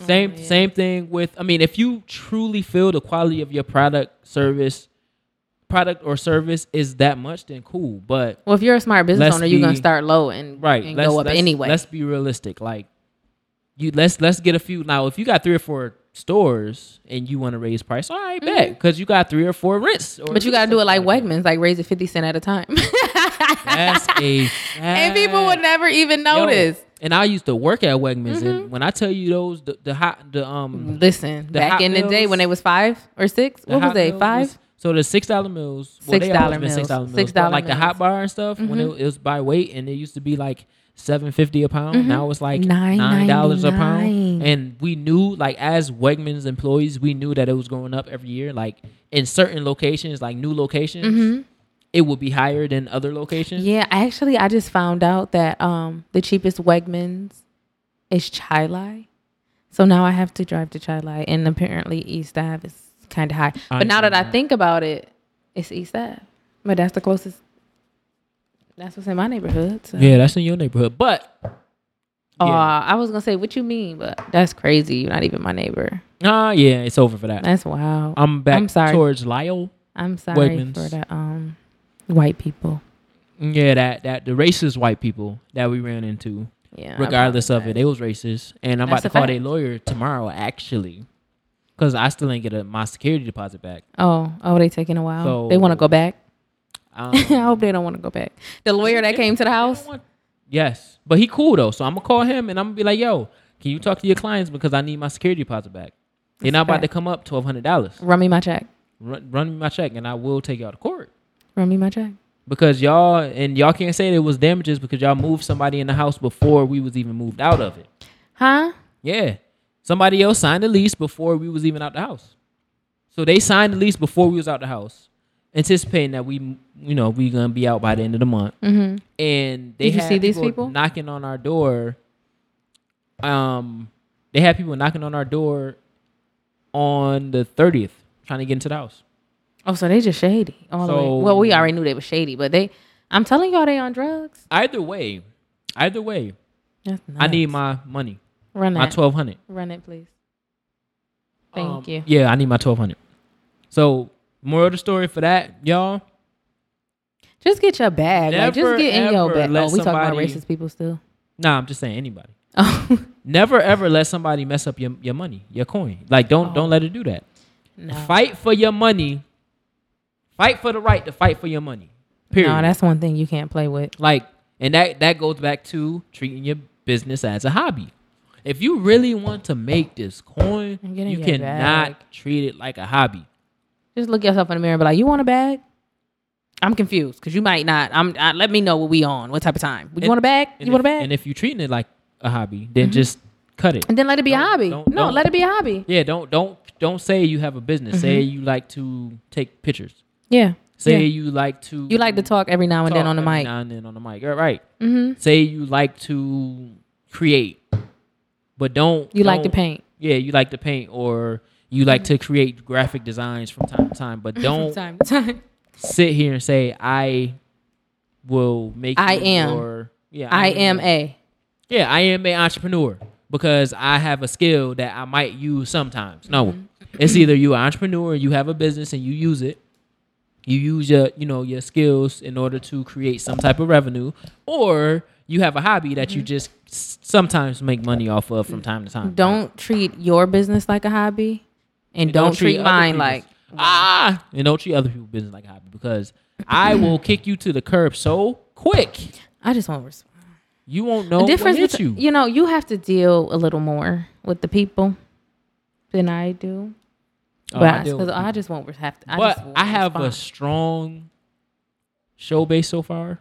Oh, same same thing with I mean, if you truly feel the quality of your product, service, product or service is that much, then cool. But Well, if you're a smart business owner, you're gonna start low and right, and go up let's- anyway. Let's be realistic. Like you let's let's get a few now. If you got three or four stores and you want to raise price, all right, bet because you got three or four rents. Or Mm-hmm. but you gotta do it like Wegmans, like raise it fifty cent at a time, That's *laughs* a and people would never even Yo, notice. and I used to work at Wegmans, Mm-hmm. and when I tell you those, the, the hot, the um, Listen, The back in the day when it was five or six, the what was they five? was- so the six dollar meals, well, Six always meals. six dollar meals, like the meals. Mm-hmm. hot bar and stuff. When it, it was by weight, and it used to be like seven fifty a pound. Now it's like Nine dollars a pound. And we knew, like as Wegmans employees, we knew that it was going up every year. Like in certain locations, like new locations, it would be higher than other locations. Mm-hmm. Yeah, actually, I just found out that um the cheapest Wegmans is Chili. So now I have to drive to Chili, and apparently East Ave is kind of high. I but now that I think about it, it's East Ave. But that's the closest. That's what's in my neighborhood. So. Yeah, that's in your neighborhood. But Oh, yeah. I was gonna say what you mean, but that's crazy. You're not even my neighbor. Ah, yeah, it's over for that. That's wow. I'm back I'm sorry. towards Lyell. I'm sorry Wegmans. for the um white people. Yeah, that that the racist white people that we ran into, Yeah. regardless of it, they was racist. And I'm That's about to call their lawyer tomorrow, actually, because I still ain't get a, my security deposit back. Oh, oh, they taking a while. So- they want to go back. Um, *laughs* I hope they don't want to go back. The lawyer that came to the house. Yes, but he cool though, so I'm gonna call him and I'm gonna be like, "Yo, can you talk to your clients because I need my security deposit back? They're not about to come up twelve hundred dollars. Run me my check. Run, run me my check and I will take y'all to court Run me my check. because y'all and y'all can't say it was damages because y'all moved somebody in the house before we was even moved out of it. Huh? Yeah, somebody else signed the lease before we was even out the house. So they signed the lease before we was out the house, anticipating that we, you know, we gonna be out by the end of the month. Mm-hmm. and they Did you had see these people? knocking on our door. Um, they had people knocking on our door on the thirtieth, trying to get into the house. Oh, so they just shady. All the way. Well, we already knew they were shady, but they. I'm telling y'all, they on drugs. Either way, either way, That's I need my money, run it my that. twelve hundred. Run it, please. Thank you. Um, Yeah, I need my twelve hundred. So, moral of the story for that, y'all. Just get your bag. like, just get in your bag. Oh, we talking about racist people still. Nah, I'm just saying anybody. Oh, *laughs* Never ever let somebody mess up your, your money, your coin. Like don't Oh. don't let it do that. no. Fight for your money. Fight for the right to fight for your money. Period. No, that's one thing you can't play with. like, and that that goes back to treating your business as a hobby. If you really want to make this coin, And get in you cannot bag. treat it like a hobby. Just look yourself in the mirror and be like, "You want a bag?" I'm confused because you might not. I'm. I, let me know what we on. What type of time? You And- want a bag? You want a bag? And if you're treating it like a hobby, then just cut it. And then let it be a Don't- hobby. don't- no, don't- let it be a hobby. Yeah, don't don't don't say you have a business. Say Mm-hmm. you like to take pictures. Yeah. Say yeah. you like to You like to talk every now and then on the every mic. Now and then on the mic. All right. Mm-hmm. Say you like to create, but don't You like to paint. Yeah, you like to paint or you like to create graphic designs from time to time, but *laughs* don't Time to time. sit here and say I will make. I am. your-" yeah, I am a. Yeah, I am an entrepreneur because I have a skill that I might use sometimes. No, Mm-hmm. it's either you an entrepreneur, you have a business and you use it. You use your, you know, your skills in order to create some type of revenue, or you have a hobby that Mm-hmm. you just sometimes make money off of from time to time. Don't treat your business like a hobby, and, And don't, treat, other mine like. ah, and don't treat other people's business like a hobby because I will kick you to the curb so quick I just want res- you won't know the what difference. hit you. you know, you have to deal a little more with the people than I do. Oh, but I I, deal I just won't have to. I but just I have a strong show base so far.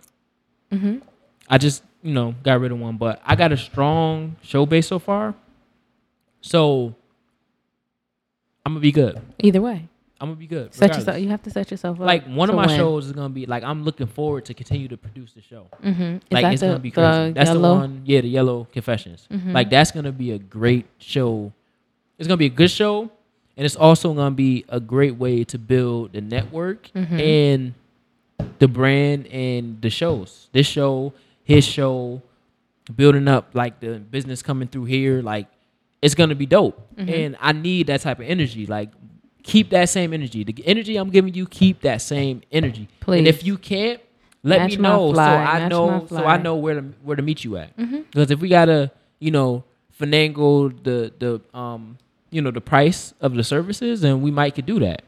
Mhm. I just you know got rid of one, but I got a strong show base so far. So I'm gonna be good. Either way, I'm gonna be good. set regardless. yourself. You have to set yourself up. Like one of my win. shows is gonna be like I'm looking forward to continue to produce the show. Mm-hmm. Like it's the, gonna be crazy. the that's yellow? the one. Yeah, the Yellow Confessions. Mhm. Like that's gonna be a great show. It's gonna be a good show, and it's also gonna be a great way to build the network Mhm. and the brand and the shows. This show, his show, building up like the business coming through here. Like it's gonna be dope, Mm-hmm. and I need that type of energy. Like keep that same energy. The energy I'm giving you, keep that same energy. Please. And if you can't, let Match me know so I match know so I know where to where to meet you at. Mm-hmm. Because if we gotta, you know, finagle the the um you know the price of the services, and we might could do that,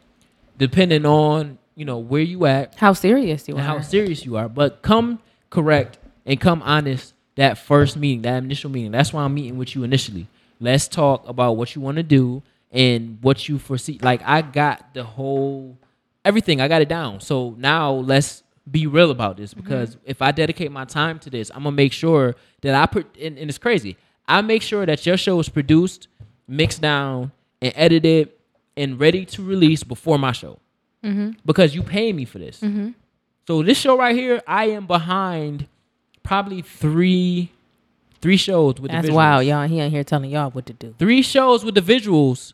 depending on you know where you at How serious you and are. how serious you are. But come correct and come honest that first meeting, that initial meeting. That's why I'm meeting with you initially. Let's talk about what you want to do and what you foresee. Like I got the whole everything. I got it down. So now let's be real about this because if I dedicate my time to this, I'm gonna make sure that I put. And, and it's crazy. I make sure that your show is produced, mixed down, and edited and ready to release before my show mm-hmm. because you pay me for this. So this show right here, I am behind probably three three shows with That's the visuals. wild, y'all. He ain't here telling y'all what to do. Three shows with the visuals,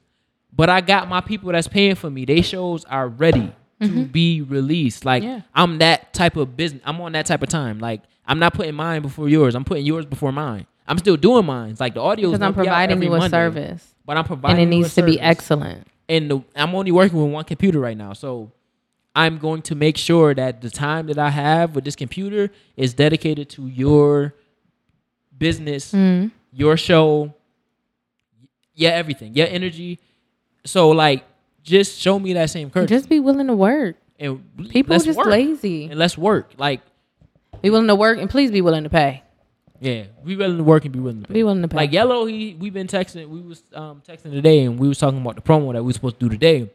but I got my people that's paying for me. They shows are ready to mm-hmm. be released. Like Yeah. I'm that type of business. I'm on that type of time. Like I'm not putting mine before yours. I'm putting yours before mine. I'm still doing mine. Like the audio Because I'm providing you a service, but I'm providing and it needs to be excellent. and the, I'm only working with one computer right now. So I'm going to make sure that the time that I have with this computer is dedicated to your business, Mm-hmm. your show, yeah, everything, your energy. So like, just show me that same courtesy. Just be willing to work. and People just work. lazy. and let's work. Like, Be willing to work, and please be willing to pay. yeah, be willing to work and be willing to pay. Be willing to pay. Like yellow, he we been texting. We was um texting today, and we was talking about the promo that we was supposed to do today.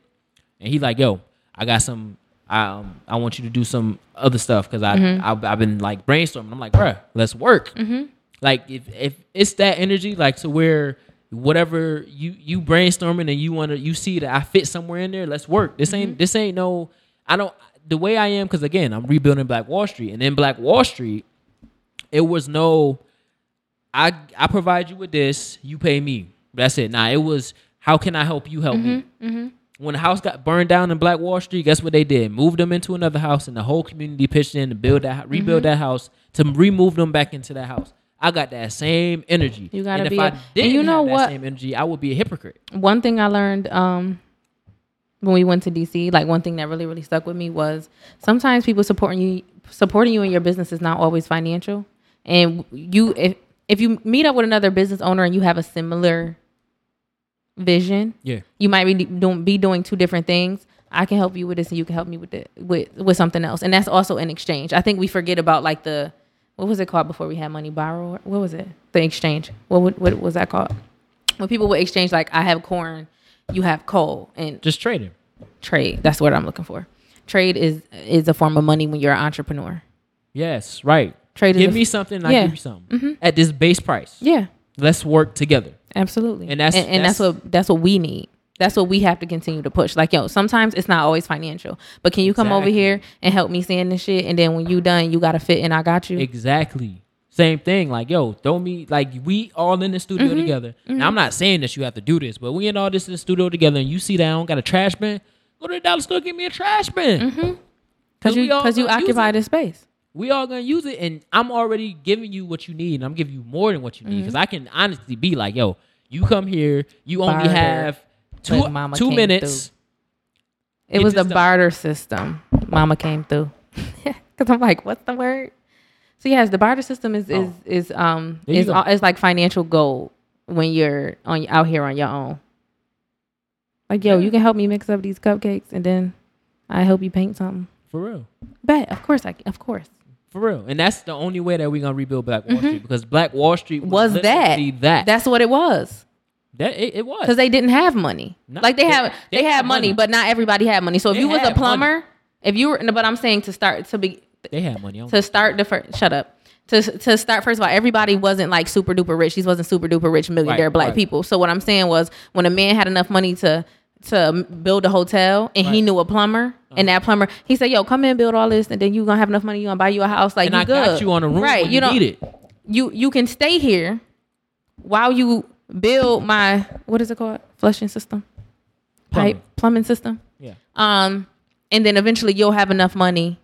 And he like, yo, I got some. Um, I want you to do some other stuff because I Mm-hmm. I've, I've been like brainstorming. I'm like, bruh, let's work. Mm-hmm. Like if if it's that energy, like to where whatever you you brainstorming and you want to you see that I fit somewhere in there, let's work. This ain't Mm-hmm. this ain't no. I don't the way I am because again I'm rebuilding Black Wall Street and in Black Wall Street, it was no. I I provide you with this, you pay me. That's it. Nah, it was how can I help you help me? Mm-hmm, mm-hmm. When the house got burned down in Black Wall Street, guess what they did? Moved them into another house, and the whole community pitched in to build that, rebuild mm-hmm. that house, to remove them back into that house. I got that same energy. You gotta and if be I a- didn't you know have that same energy, I would be a hypocrite. one thing I learned um when we went to DC, like one thing that really really stuck with me was sometimes people supporting you supporting you in your business is not always financial. And you if if you meet up with another business owner and you have a similar vision, Yeah, you might be doing be doing two different things. I can help you with this and you can help me with it with with something else. And that's also an exchange. I think we forget about like the what was it called before we had money borrow? What was it? The exchange. What would, what was that called? When people would exchange like I have corn, you have coal and just trading. trade. That's what I'm looking for. Trade is is a form of money when you're an entrepreneur. Yes, right. Trade is give me something, I Yeah. give you something mm-hmm. at this base price. Yeah, Let's work together. absolutely. And that's- and, that's, that's- what that's what we need. That's what we have to continue to push. Like yo, sometimes it's not always financial, but can you come over here and help me stand this shit? And then when you done, you got to fit and I got you. Exactly. Same thing. Like, yo, throw me like we all in the studio Mm-hmm. together. Now I'm not saying that you have to do this, but we in all this in the studio together and you see that I don't got a trash bin, go to the dollar store, give me a trash bin. Because we you all because you occupy this space. We all gonna use it, and I'm already giving you what you need, and I'm giving you more than what you Mm-hmm. need. Because I can honestly be like, yo, you come here, you only Barter. have two mama two minutes. It It was the barter system. Mama came through. *laughs* Because I'm like, what's the word? So yes, the barter system is is Oh. is um There is is like financial gold when you're on out here on your own. Like yo, Yeah. you can help me mix up these cupcakes, and then I help you paint something. For real. Bet of course I of course For real. And that's the only way that we're gonna rebuild Black Wall Street because Black Wall Street was, Mm-hmm. was that that. that's what it was that it, it was. because they didn't have money. No, like they, they- have they they, had had money, money. but not everybody had money. So if They you was a had money. plumber, if you were, but I'm saying to start to be they had money to start the first shut up to to start first of all everybody wasn't like super duper rich these wasn't super duper rich millionaire Right, black right. people so what i'm saying was when a man had enough money to to build a hotel and he Right. Uh-huh. knew a plumber and that plumber he said yo come in build all this and then you gonna have enough money you gonna buy you a house like and you I good got you on a room right you you need it. you you can stay here while you build my what is it called flushing system pipe plumbing system Yeah. um and then eventually you'll have enough money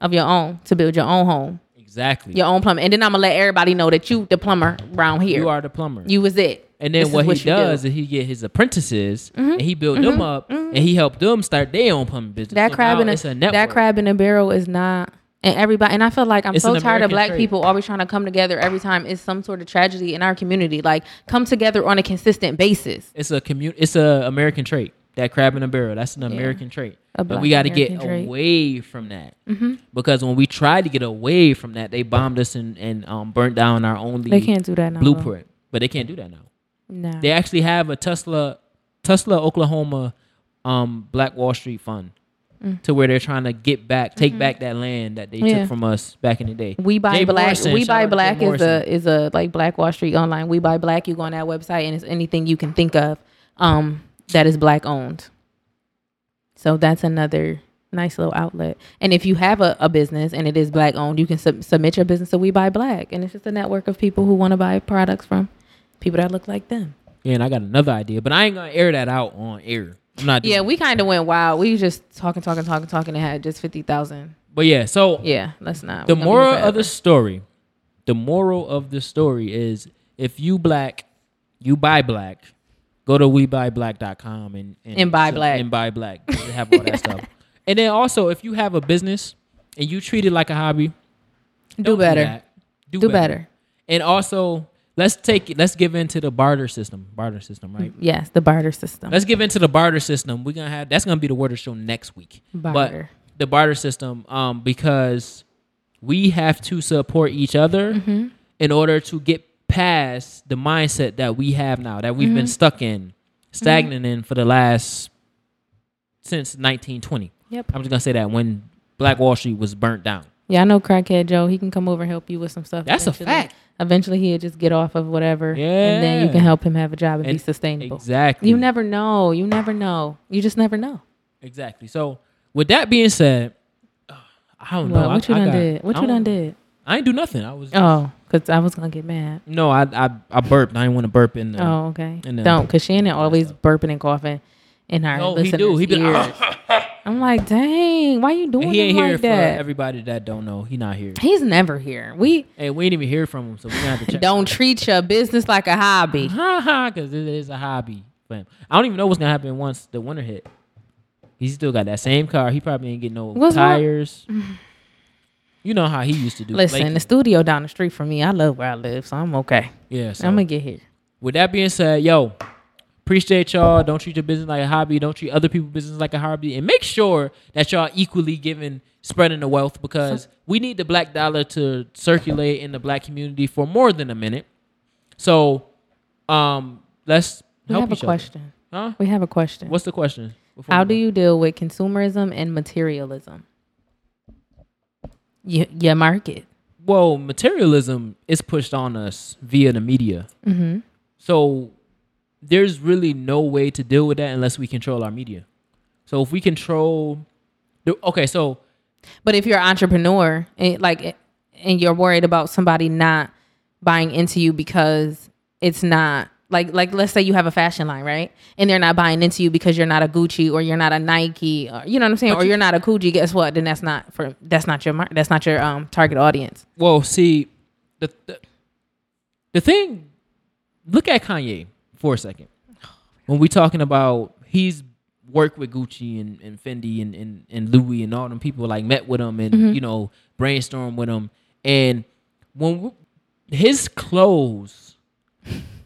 of your own to build your own home Exactly. your own plumber. And then I'm gonna let everybody know that you the plumber around here. You are the plumber. You was it. and then This what he you do. Mm-hmm. does is he get his apprentices and he build them up and he helped them start their own plumbing business. That So crab in a, a that crab in a barrel is not. And everybody and I feel like I'm It's so tired of black trait. people always trying to come together every time it's some sort of tragedy in our community. Like come together on a consistent basis. It's a commun. It's a American trait. That crab in a barrel. That's an American trait. But we got to get trait. away from that because when we tried to get away from that, they bombed us and and um, burnt down our only They can't do that now. blueprint. But they can't do that now. No. They actually have a Tulsa, Tulsa Oklahoma, um, Black Wall Street fund, to where they're trying to get back, take back that land that they Mm. Mm-hmm. Yeah. took from us back in the day. We buy Jay black. Morrison, we buy out to Jay black is a is a like Black Wall Street online. We buy black. You go on that website and it's anything you can think of um, that is black owned. So that's another nice little outlet. And if you have a, a business and it is black owned, you can sub- submit your business to We Buy Black, and it's just a network of people who want to buy products from people that look like them. Yeah, and I got another idea, but I ain't gonna air that out on air. I'm not. Yeah, we kind of went wild. We was just talking, talking, talking, talking, and had just fifty thousand. But yeah, so Yeah, let's not. the We gonna be moral of the story, the moral of the story is if you black, you buy black. Go to webuyBlack.com and And buy black. and buy black. *laughs* They have all that stuff. And then also, if you have a business and you treat it like a hobby, do better. Do, Do better. better. And also, let's take it. Let's give into the barter system. Barter system, right? Yes, the barter system. Let's give into the barter system. We're gonna have that's gonna be the word of the show next week. Barter. But the barter system, um, because we have to support each other Mm-hmm. in order to get past the mindset that we have now, that we've Mm-hmm. been stuck in, stagnant in for the last since 1920. Yep. I'm just gonna say that when Black Wall Street was burnt down. Yeah, I know crackhead Joe. He can come over and help you with some stuff. That's a fact. Eventually, he'll just get off of whatever, and then you can help him have a job and, be sustainable. Exactly. You never know. You never know. You just never know. Exactly. So with that being said, I don't know. What I, you I done got- did? What I you done did? I ain't do nothing. I was Oh, because I was gonna get mad. no. I I I burped. I didn't want to burp in. The, Oh, okay. and then- Don't, because Shannon always burping and coughing in her No, he do. He been. ears. *laughs* I'm like, dang, why you doing he ain't here like for that? everybody that don't know. He not here. He's never here. We Hey, we ain't even hear from him, so we gonna have to check. don't treat your business like a hobby. *laughs* ha ha, because it is a hobby for him. I don't even know what's gonna happen once the winter hit. He still got that same car. He probably ain't getting no What's tires. *sighs* You know how he used to do. Listen, the studio down the street from me. I love where I live, so I'm okay. yeah. So I'm gonna get here. with that being said, yo, appreciate y'all. Don't treat your business like a hobby. Don't treat other people's business like a hobby, and make sure that y'all equally giving spreading the wealth because we need the black dollar to circulate in the black community for more than a minute. So, um, let's We help have a each other. question. Huh? We have a question. What's the question? How do you deal with consumerism and materialism? You, your market. Well, materialism is pushed on us via the media. Mm-hmm. So there's really no way to deal with that unless we control our media. So if we control, the, okay, so But if you're an entrepreneur and like and you're worried about somebody not buying into you because it's not like like let's say you have a fashion line, right? And they're not buying into you because you're not a Gucci or you're not a Nike or you know what I'm saying? Or you- you're not a Gucci, guess what? Then that's not for that's not your that's not your um target audience. well, see, the the, the thing. Look at Kanye for a second. When we talking about he's worked with Gucci and, and Fendi and, and, and Louis and all them people like met with him and mm-hmm. you know brainstorm with him. And when we, his clothes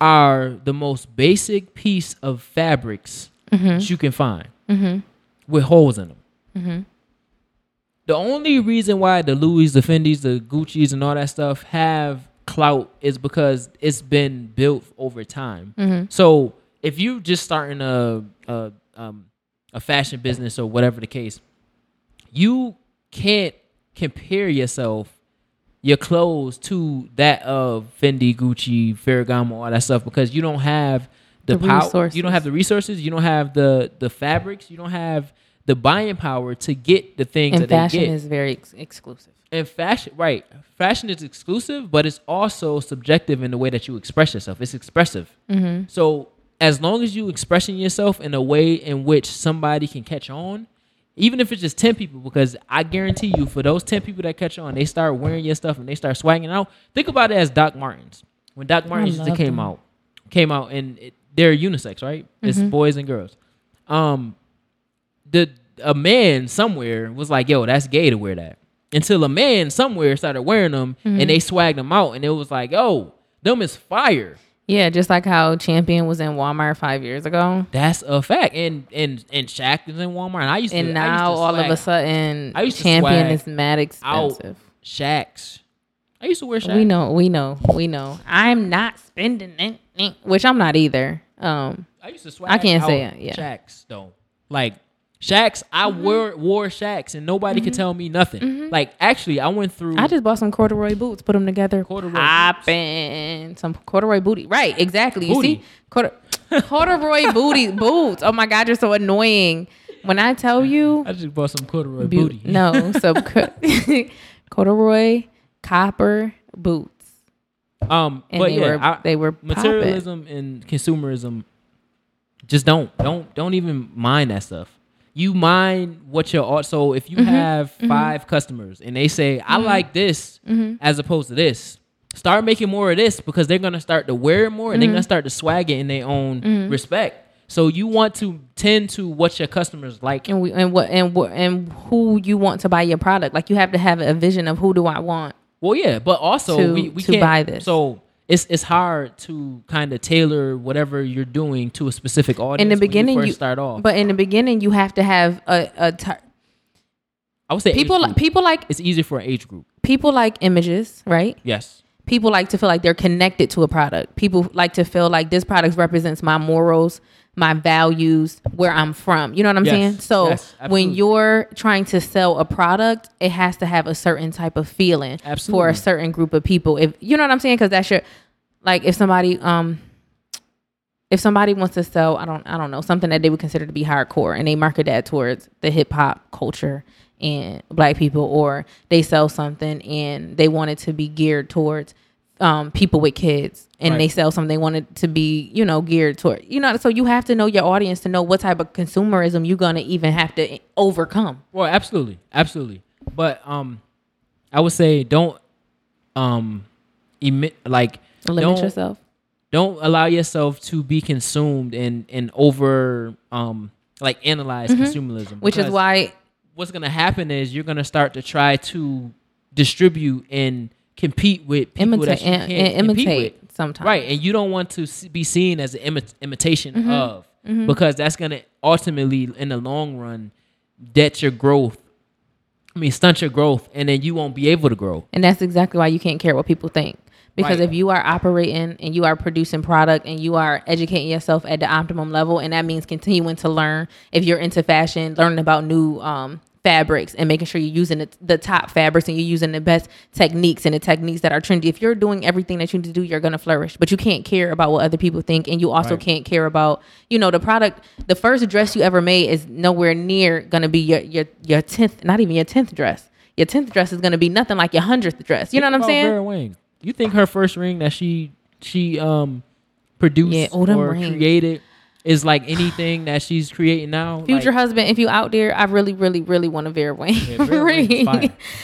are the most basic piece of fabrics mm-hmm. that you can find mm-hmm. with holes in them. The only reason why the Louis, the Fendi's, the Gucci's, and all that stuff have clout is because it's been built over time. So if you just starting a a um, a fashion business or whatever the case, you can't compare yourself your clothes to that of Fendi, Gucci, Ferragamo, all that stuff because you don't have the, The power. You don't have the resources. You don't have the the fabrics. You don't have the buying power to get the things And that they fashion get. is very ex- exclusive. and fashion, right? Fashion is exclusive, but it's also subjective in the way that you express yourself. It's expressive. Mm-hmm. So as long as you expressing yourself in a way in which somebody can catch on, even if it's just ten people, because I guarantee you, for those ten people that catch on, they start wearing your stuff and they start swagging out. Think about it as Doc Martens. When Doc Martens came them. out, came out and it, they're unisex, right? It's Mm-hmm. boys and girls. Um, the a man somewhere was like, "Yo, that's gay to wear that." Until a man somewhere started wearing them Mm-hmm. and they swagged them out, and it was like, "Yo, them is fire." Yeah, just like how Champion was in Walmart five years ago. That's a fact. And and and Shaq is in Walmart. And I used to And now to all of a sudden I used to Champion is mad out expensive. Shaqs. I used to wear Shaq. We know, we know, we know. I'm not spending it, which I'm not either. Um, I used to swag. I can't say it, yeah. Shaqs though, like Shaqs. I Mm-hmm. wore wore Shaqs, and nobody could tell me nothing. Like actually, I went through. I just bought some corduroy boots, put them together, Corduroy popping some corduroy booty. Right, exactly. You see, Cordu- *laughs* corduroy booty boots. Oh my god, you're so annoying. when I tell you, I just bought some corduroy bu- booty. no, so *laughs* co- *laughs* corduroy copper boots, Um, and but they yeah, were I, they were materialism and consumerism just don't don't don't even mind that stuff you mind what your so if Mm-hmm. you have 5 customers and they say i like this Mm-hmm. as opposed to this start making more of this because they're gonna start to wear it more and they're Mm-hmm. gonna start to swag it in their own respect so you want to tend to what your customers like and we, and what and what and who you want to buy your product. Like you have to have a vision of who do I want. Well, yeah, but also to- we, we to can't buy this. So it's it's hard to kind of tailor whatever you're doing to a specific audience. In the beginning, you you start off. But in the beginning, you have to have a, a t- I would say people like people like it's easier for an age group. people like images, right? Yes. People like to feel like they're connected to a product. People like to feel like this product represents my morals, my values, where I'm from. You know what I'm Yes, saying? So yes, when you're trying to sell a product, it has to have a certain type of feeling for a certain group of people. If you know what I'm saying, because that's your like if somebody um if somebody wants to sell, I don't I don't know, something that they would consider to be hardcore and they market that towards the hip hop culture and black people or they sell something and they want it to be geared towards um, people with kids and they sell something they want it to be, you know, geared toward you know, so you have to know your audience to know what type of consumerism you're gonna even have to overcome. Well, absolutely, absolutely. But um, I would say don't um emit like Limit don't, yourself. Don't allow yourself to be consumed and and over um like analyze consumerism. Mm-hmm. Which is why what's gonna happen is you're gonna start to try to distribute and compete with people imitate that you can't and compete imitate with. sometimes. Right, and you don't want to be seen as an imi- imitation Mm-hmm. of because that's gonna ultimately, in the long run, debt your growth. I mean, stunt your growth, and then you won't be able to grow. And that's exactly why you can't care what people think. Because Right. if you are operating and you are producing product and you are educating yourself at the optimum level, and that means continuing to learn. If you're into fashion, learning about new um, fabrics and making sure you're using the, the top fabrics and you're using the best techniques and the techniques that are trendy. If you're doing everything that you need to do, you're gonna flourish. But you can't care about what other people think, and you also Right. can't care about you know the product. The first dress you ever made is nowhere near gonna be your your your tenth, not even your tenth dress. Your tenth dress is gonna be nothing like your hundredth dress. You know what I'm about saying? Vera Wang. You think her first ring that she she um produced Yeah, oh, or rings. created is like anything that she's creating now? Future Like, husband, if you out there, I really, really, really want a Vera Wang *laughs* Yeah, Vera ring.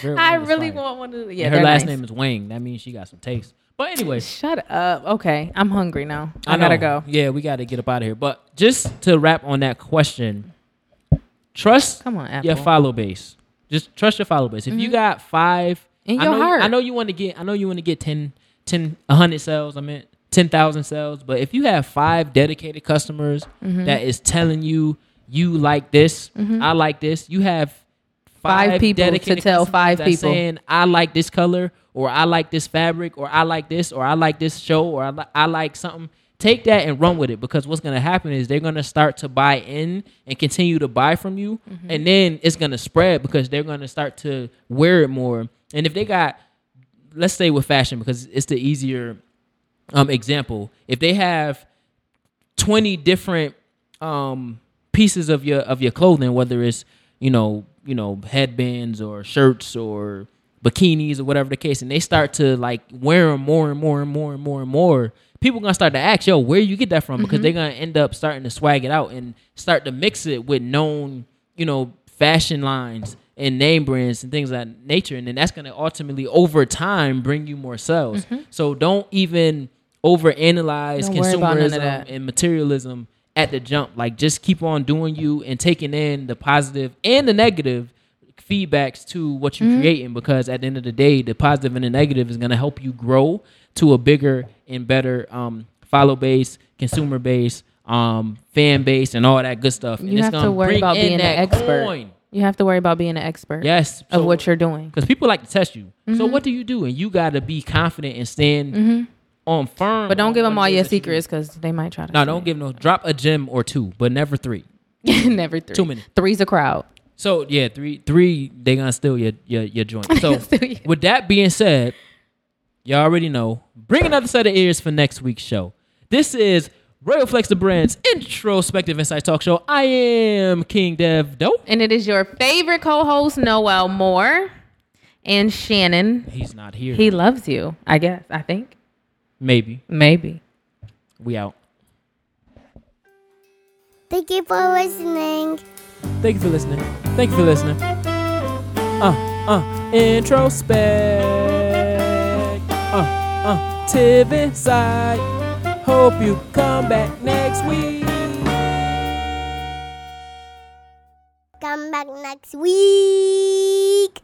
Vera I really want one of. Yeah, and her last nice. name is Wang. That means she got some taste. But anyway, Shut up. Okay, I'm hungry now. I, know. gotta go. Yeah, we gotta get up out of here. But just to wrap on that question, trust Come on, Apple. your follow base. Just trust your follow base. If you got five, Mm-hmm. In I your know heart. I know you want to get. I know you want to get 10, 10, 100 sales. I mean, ten thousand sales. But if you have five dedicated customers Mm-hmm. that is telling you you like this, I like this. You have five, Five people to tell customers five people. saying I like this color, or I like this fabric, or I like this, or I like this show, or I, li- I like something. Take that and run with it because what's gonna happen is they're gonna start to buy in and continue to buy from you, Mm-hmm. and then it's gonna spread because they're gonna start to wear it more. And if they got, let's say with fashion because it's the easier um, example. If they have twenty different um, pieces of your of your clothing, whether it's you know you know headbands or shirts or bikinis or whatever the case, and they start to like wear them more and more and more and more and more. People gonna start to ask, "Yo, where you get that from?" Because they're gonna end up starting to swag it out and start to mix it with known, you know, fashion lines and name brands and things of that nature, and then that's gonna ultimately over time bring you more sales. So don't even over analyze Don't worry about none of consumerism and materialism at the jump. Like just keep on doing you and taking in the positive and the negative feedbacks to what you're Mm-hmm. creating because at the end of the day, the positive and the negative is gonna help you grow to a bigger and better um follow base, consumer base, um, fan base and all that good stuff. You it's have to gonna worry about being an expert. coin. You have to worry about being an expert Yes. of what you're doing. because people like to test you. So Mm-hmm. what do you do? And you gotta be confident and stand on firm. But don't give them all your that you do. secrets because they might try to. No, don't give no. Drop a gem or two, but never three. *laughs* Never three. Too many. Three's a crowd. So yeah, three, three. They gonna steal your your your joint. *laughs* So with that being said, y'all already know. Bring another set of ears for next week's show. This is Royal Flex the Brand's introspective insight talk show. I am King Dev Dope. And it is your favorite co-host Noel Moore and Shannon. He's not here. He loves you, I guess. I think Maybe. maybe. We out. Thank you for listening. Thank you for listening. Thank you for listening. Uh, uh, introspect. Uh, uh, Tiv inside. Hope you come back next week. Come back next week.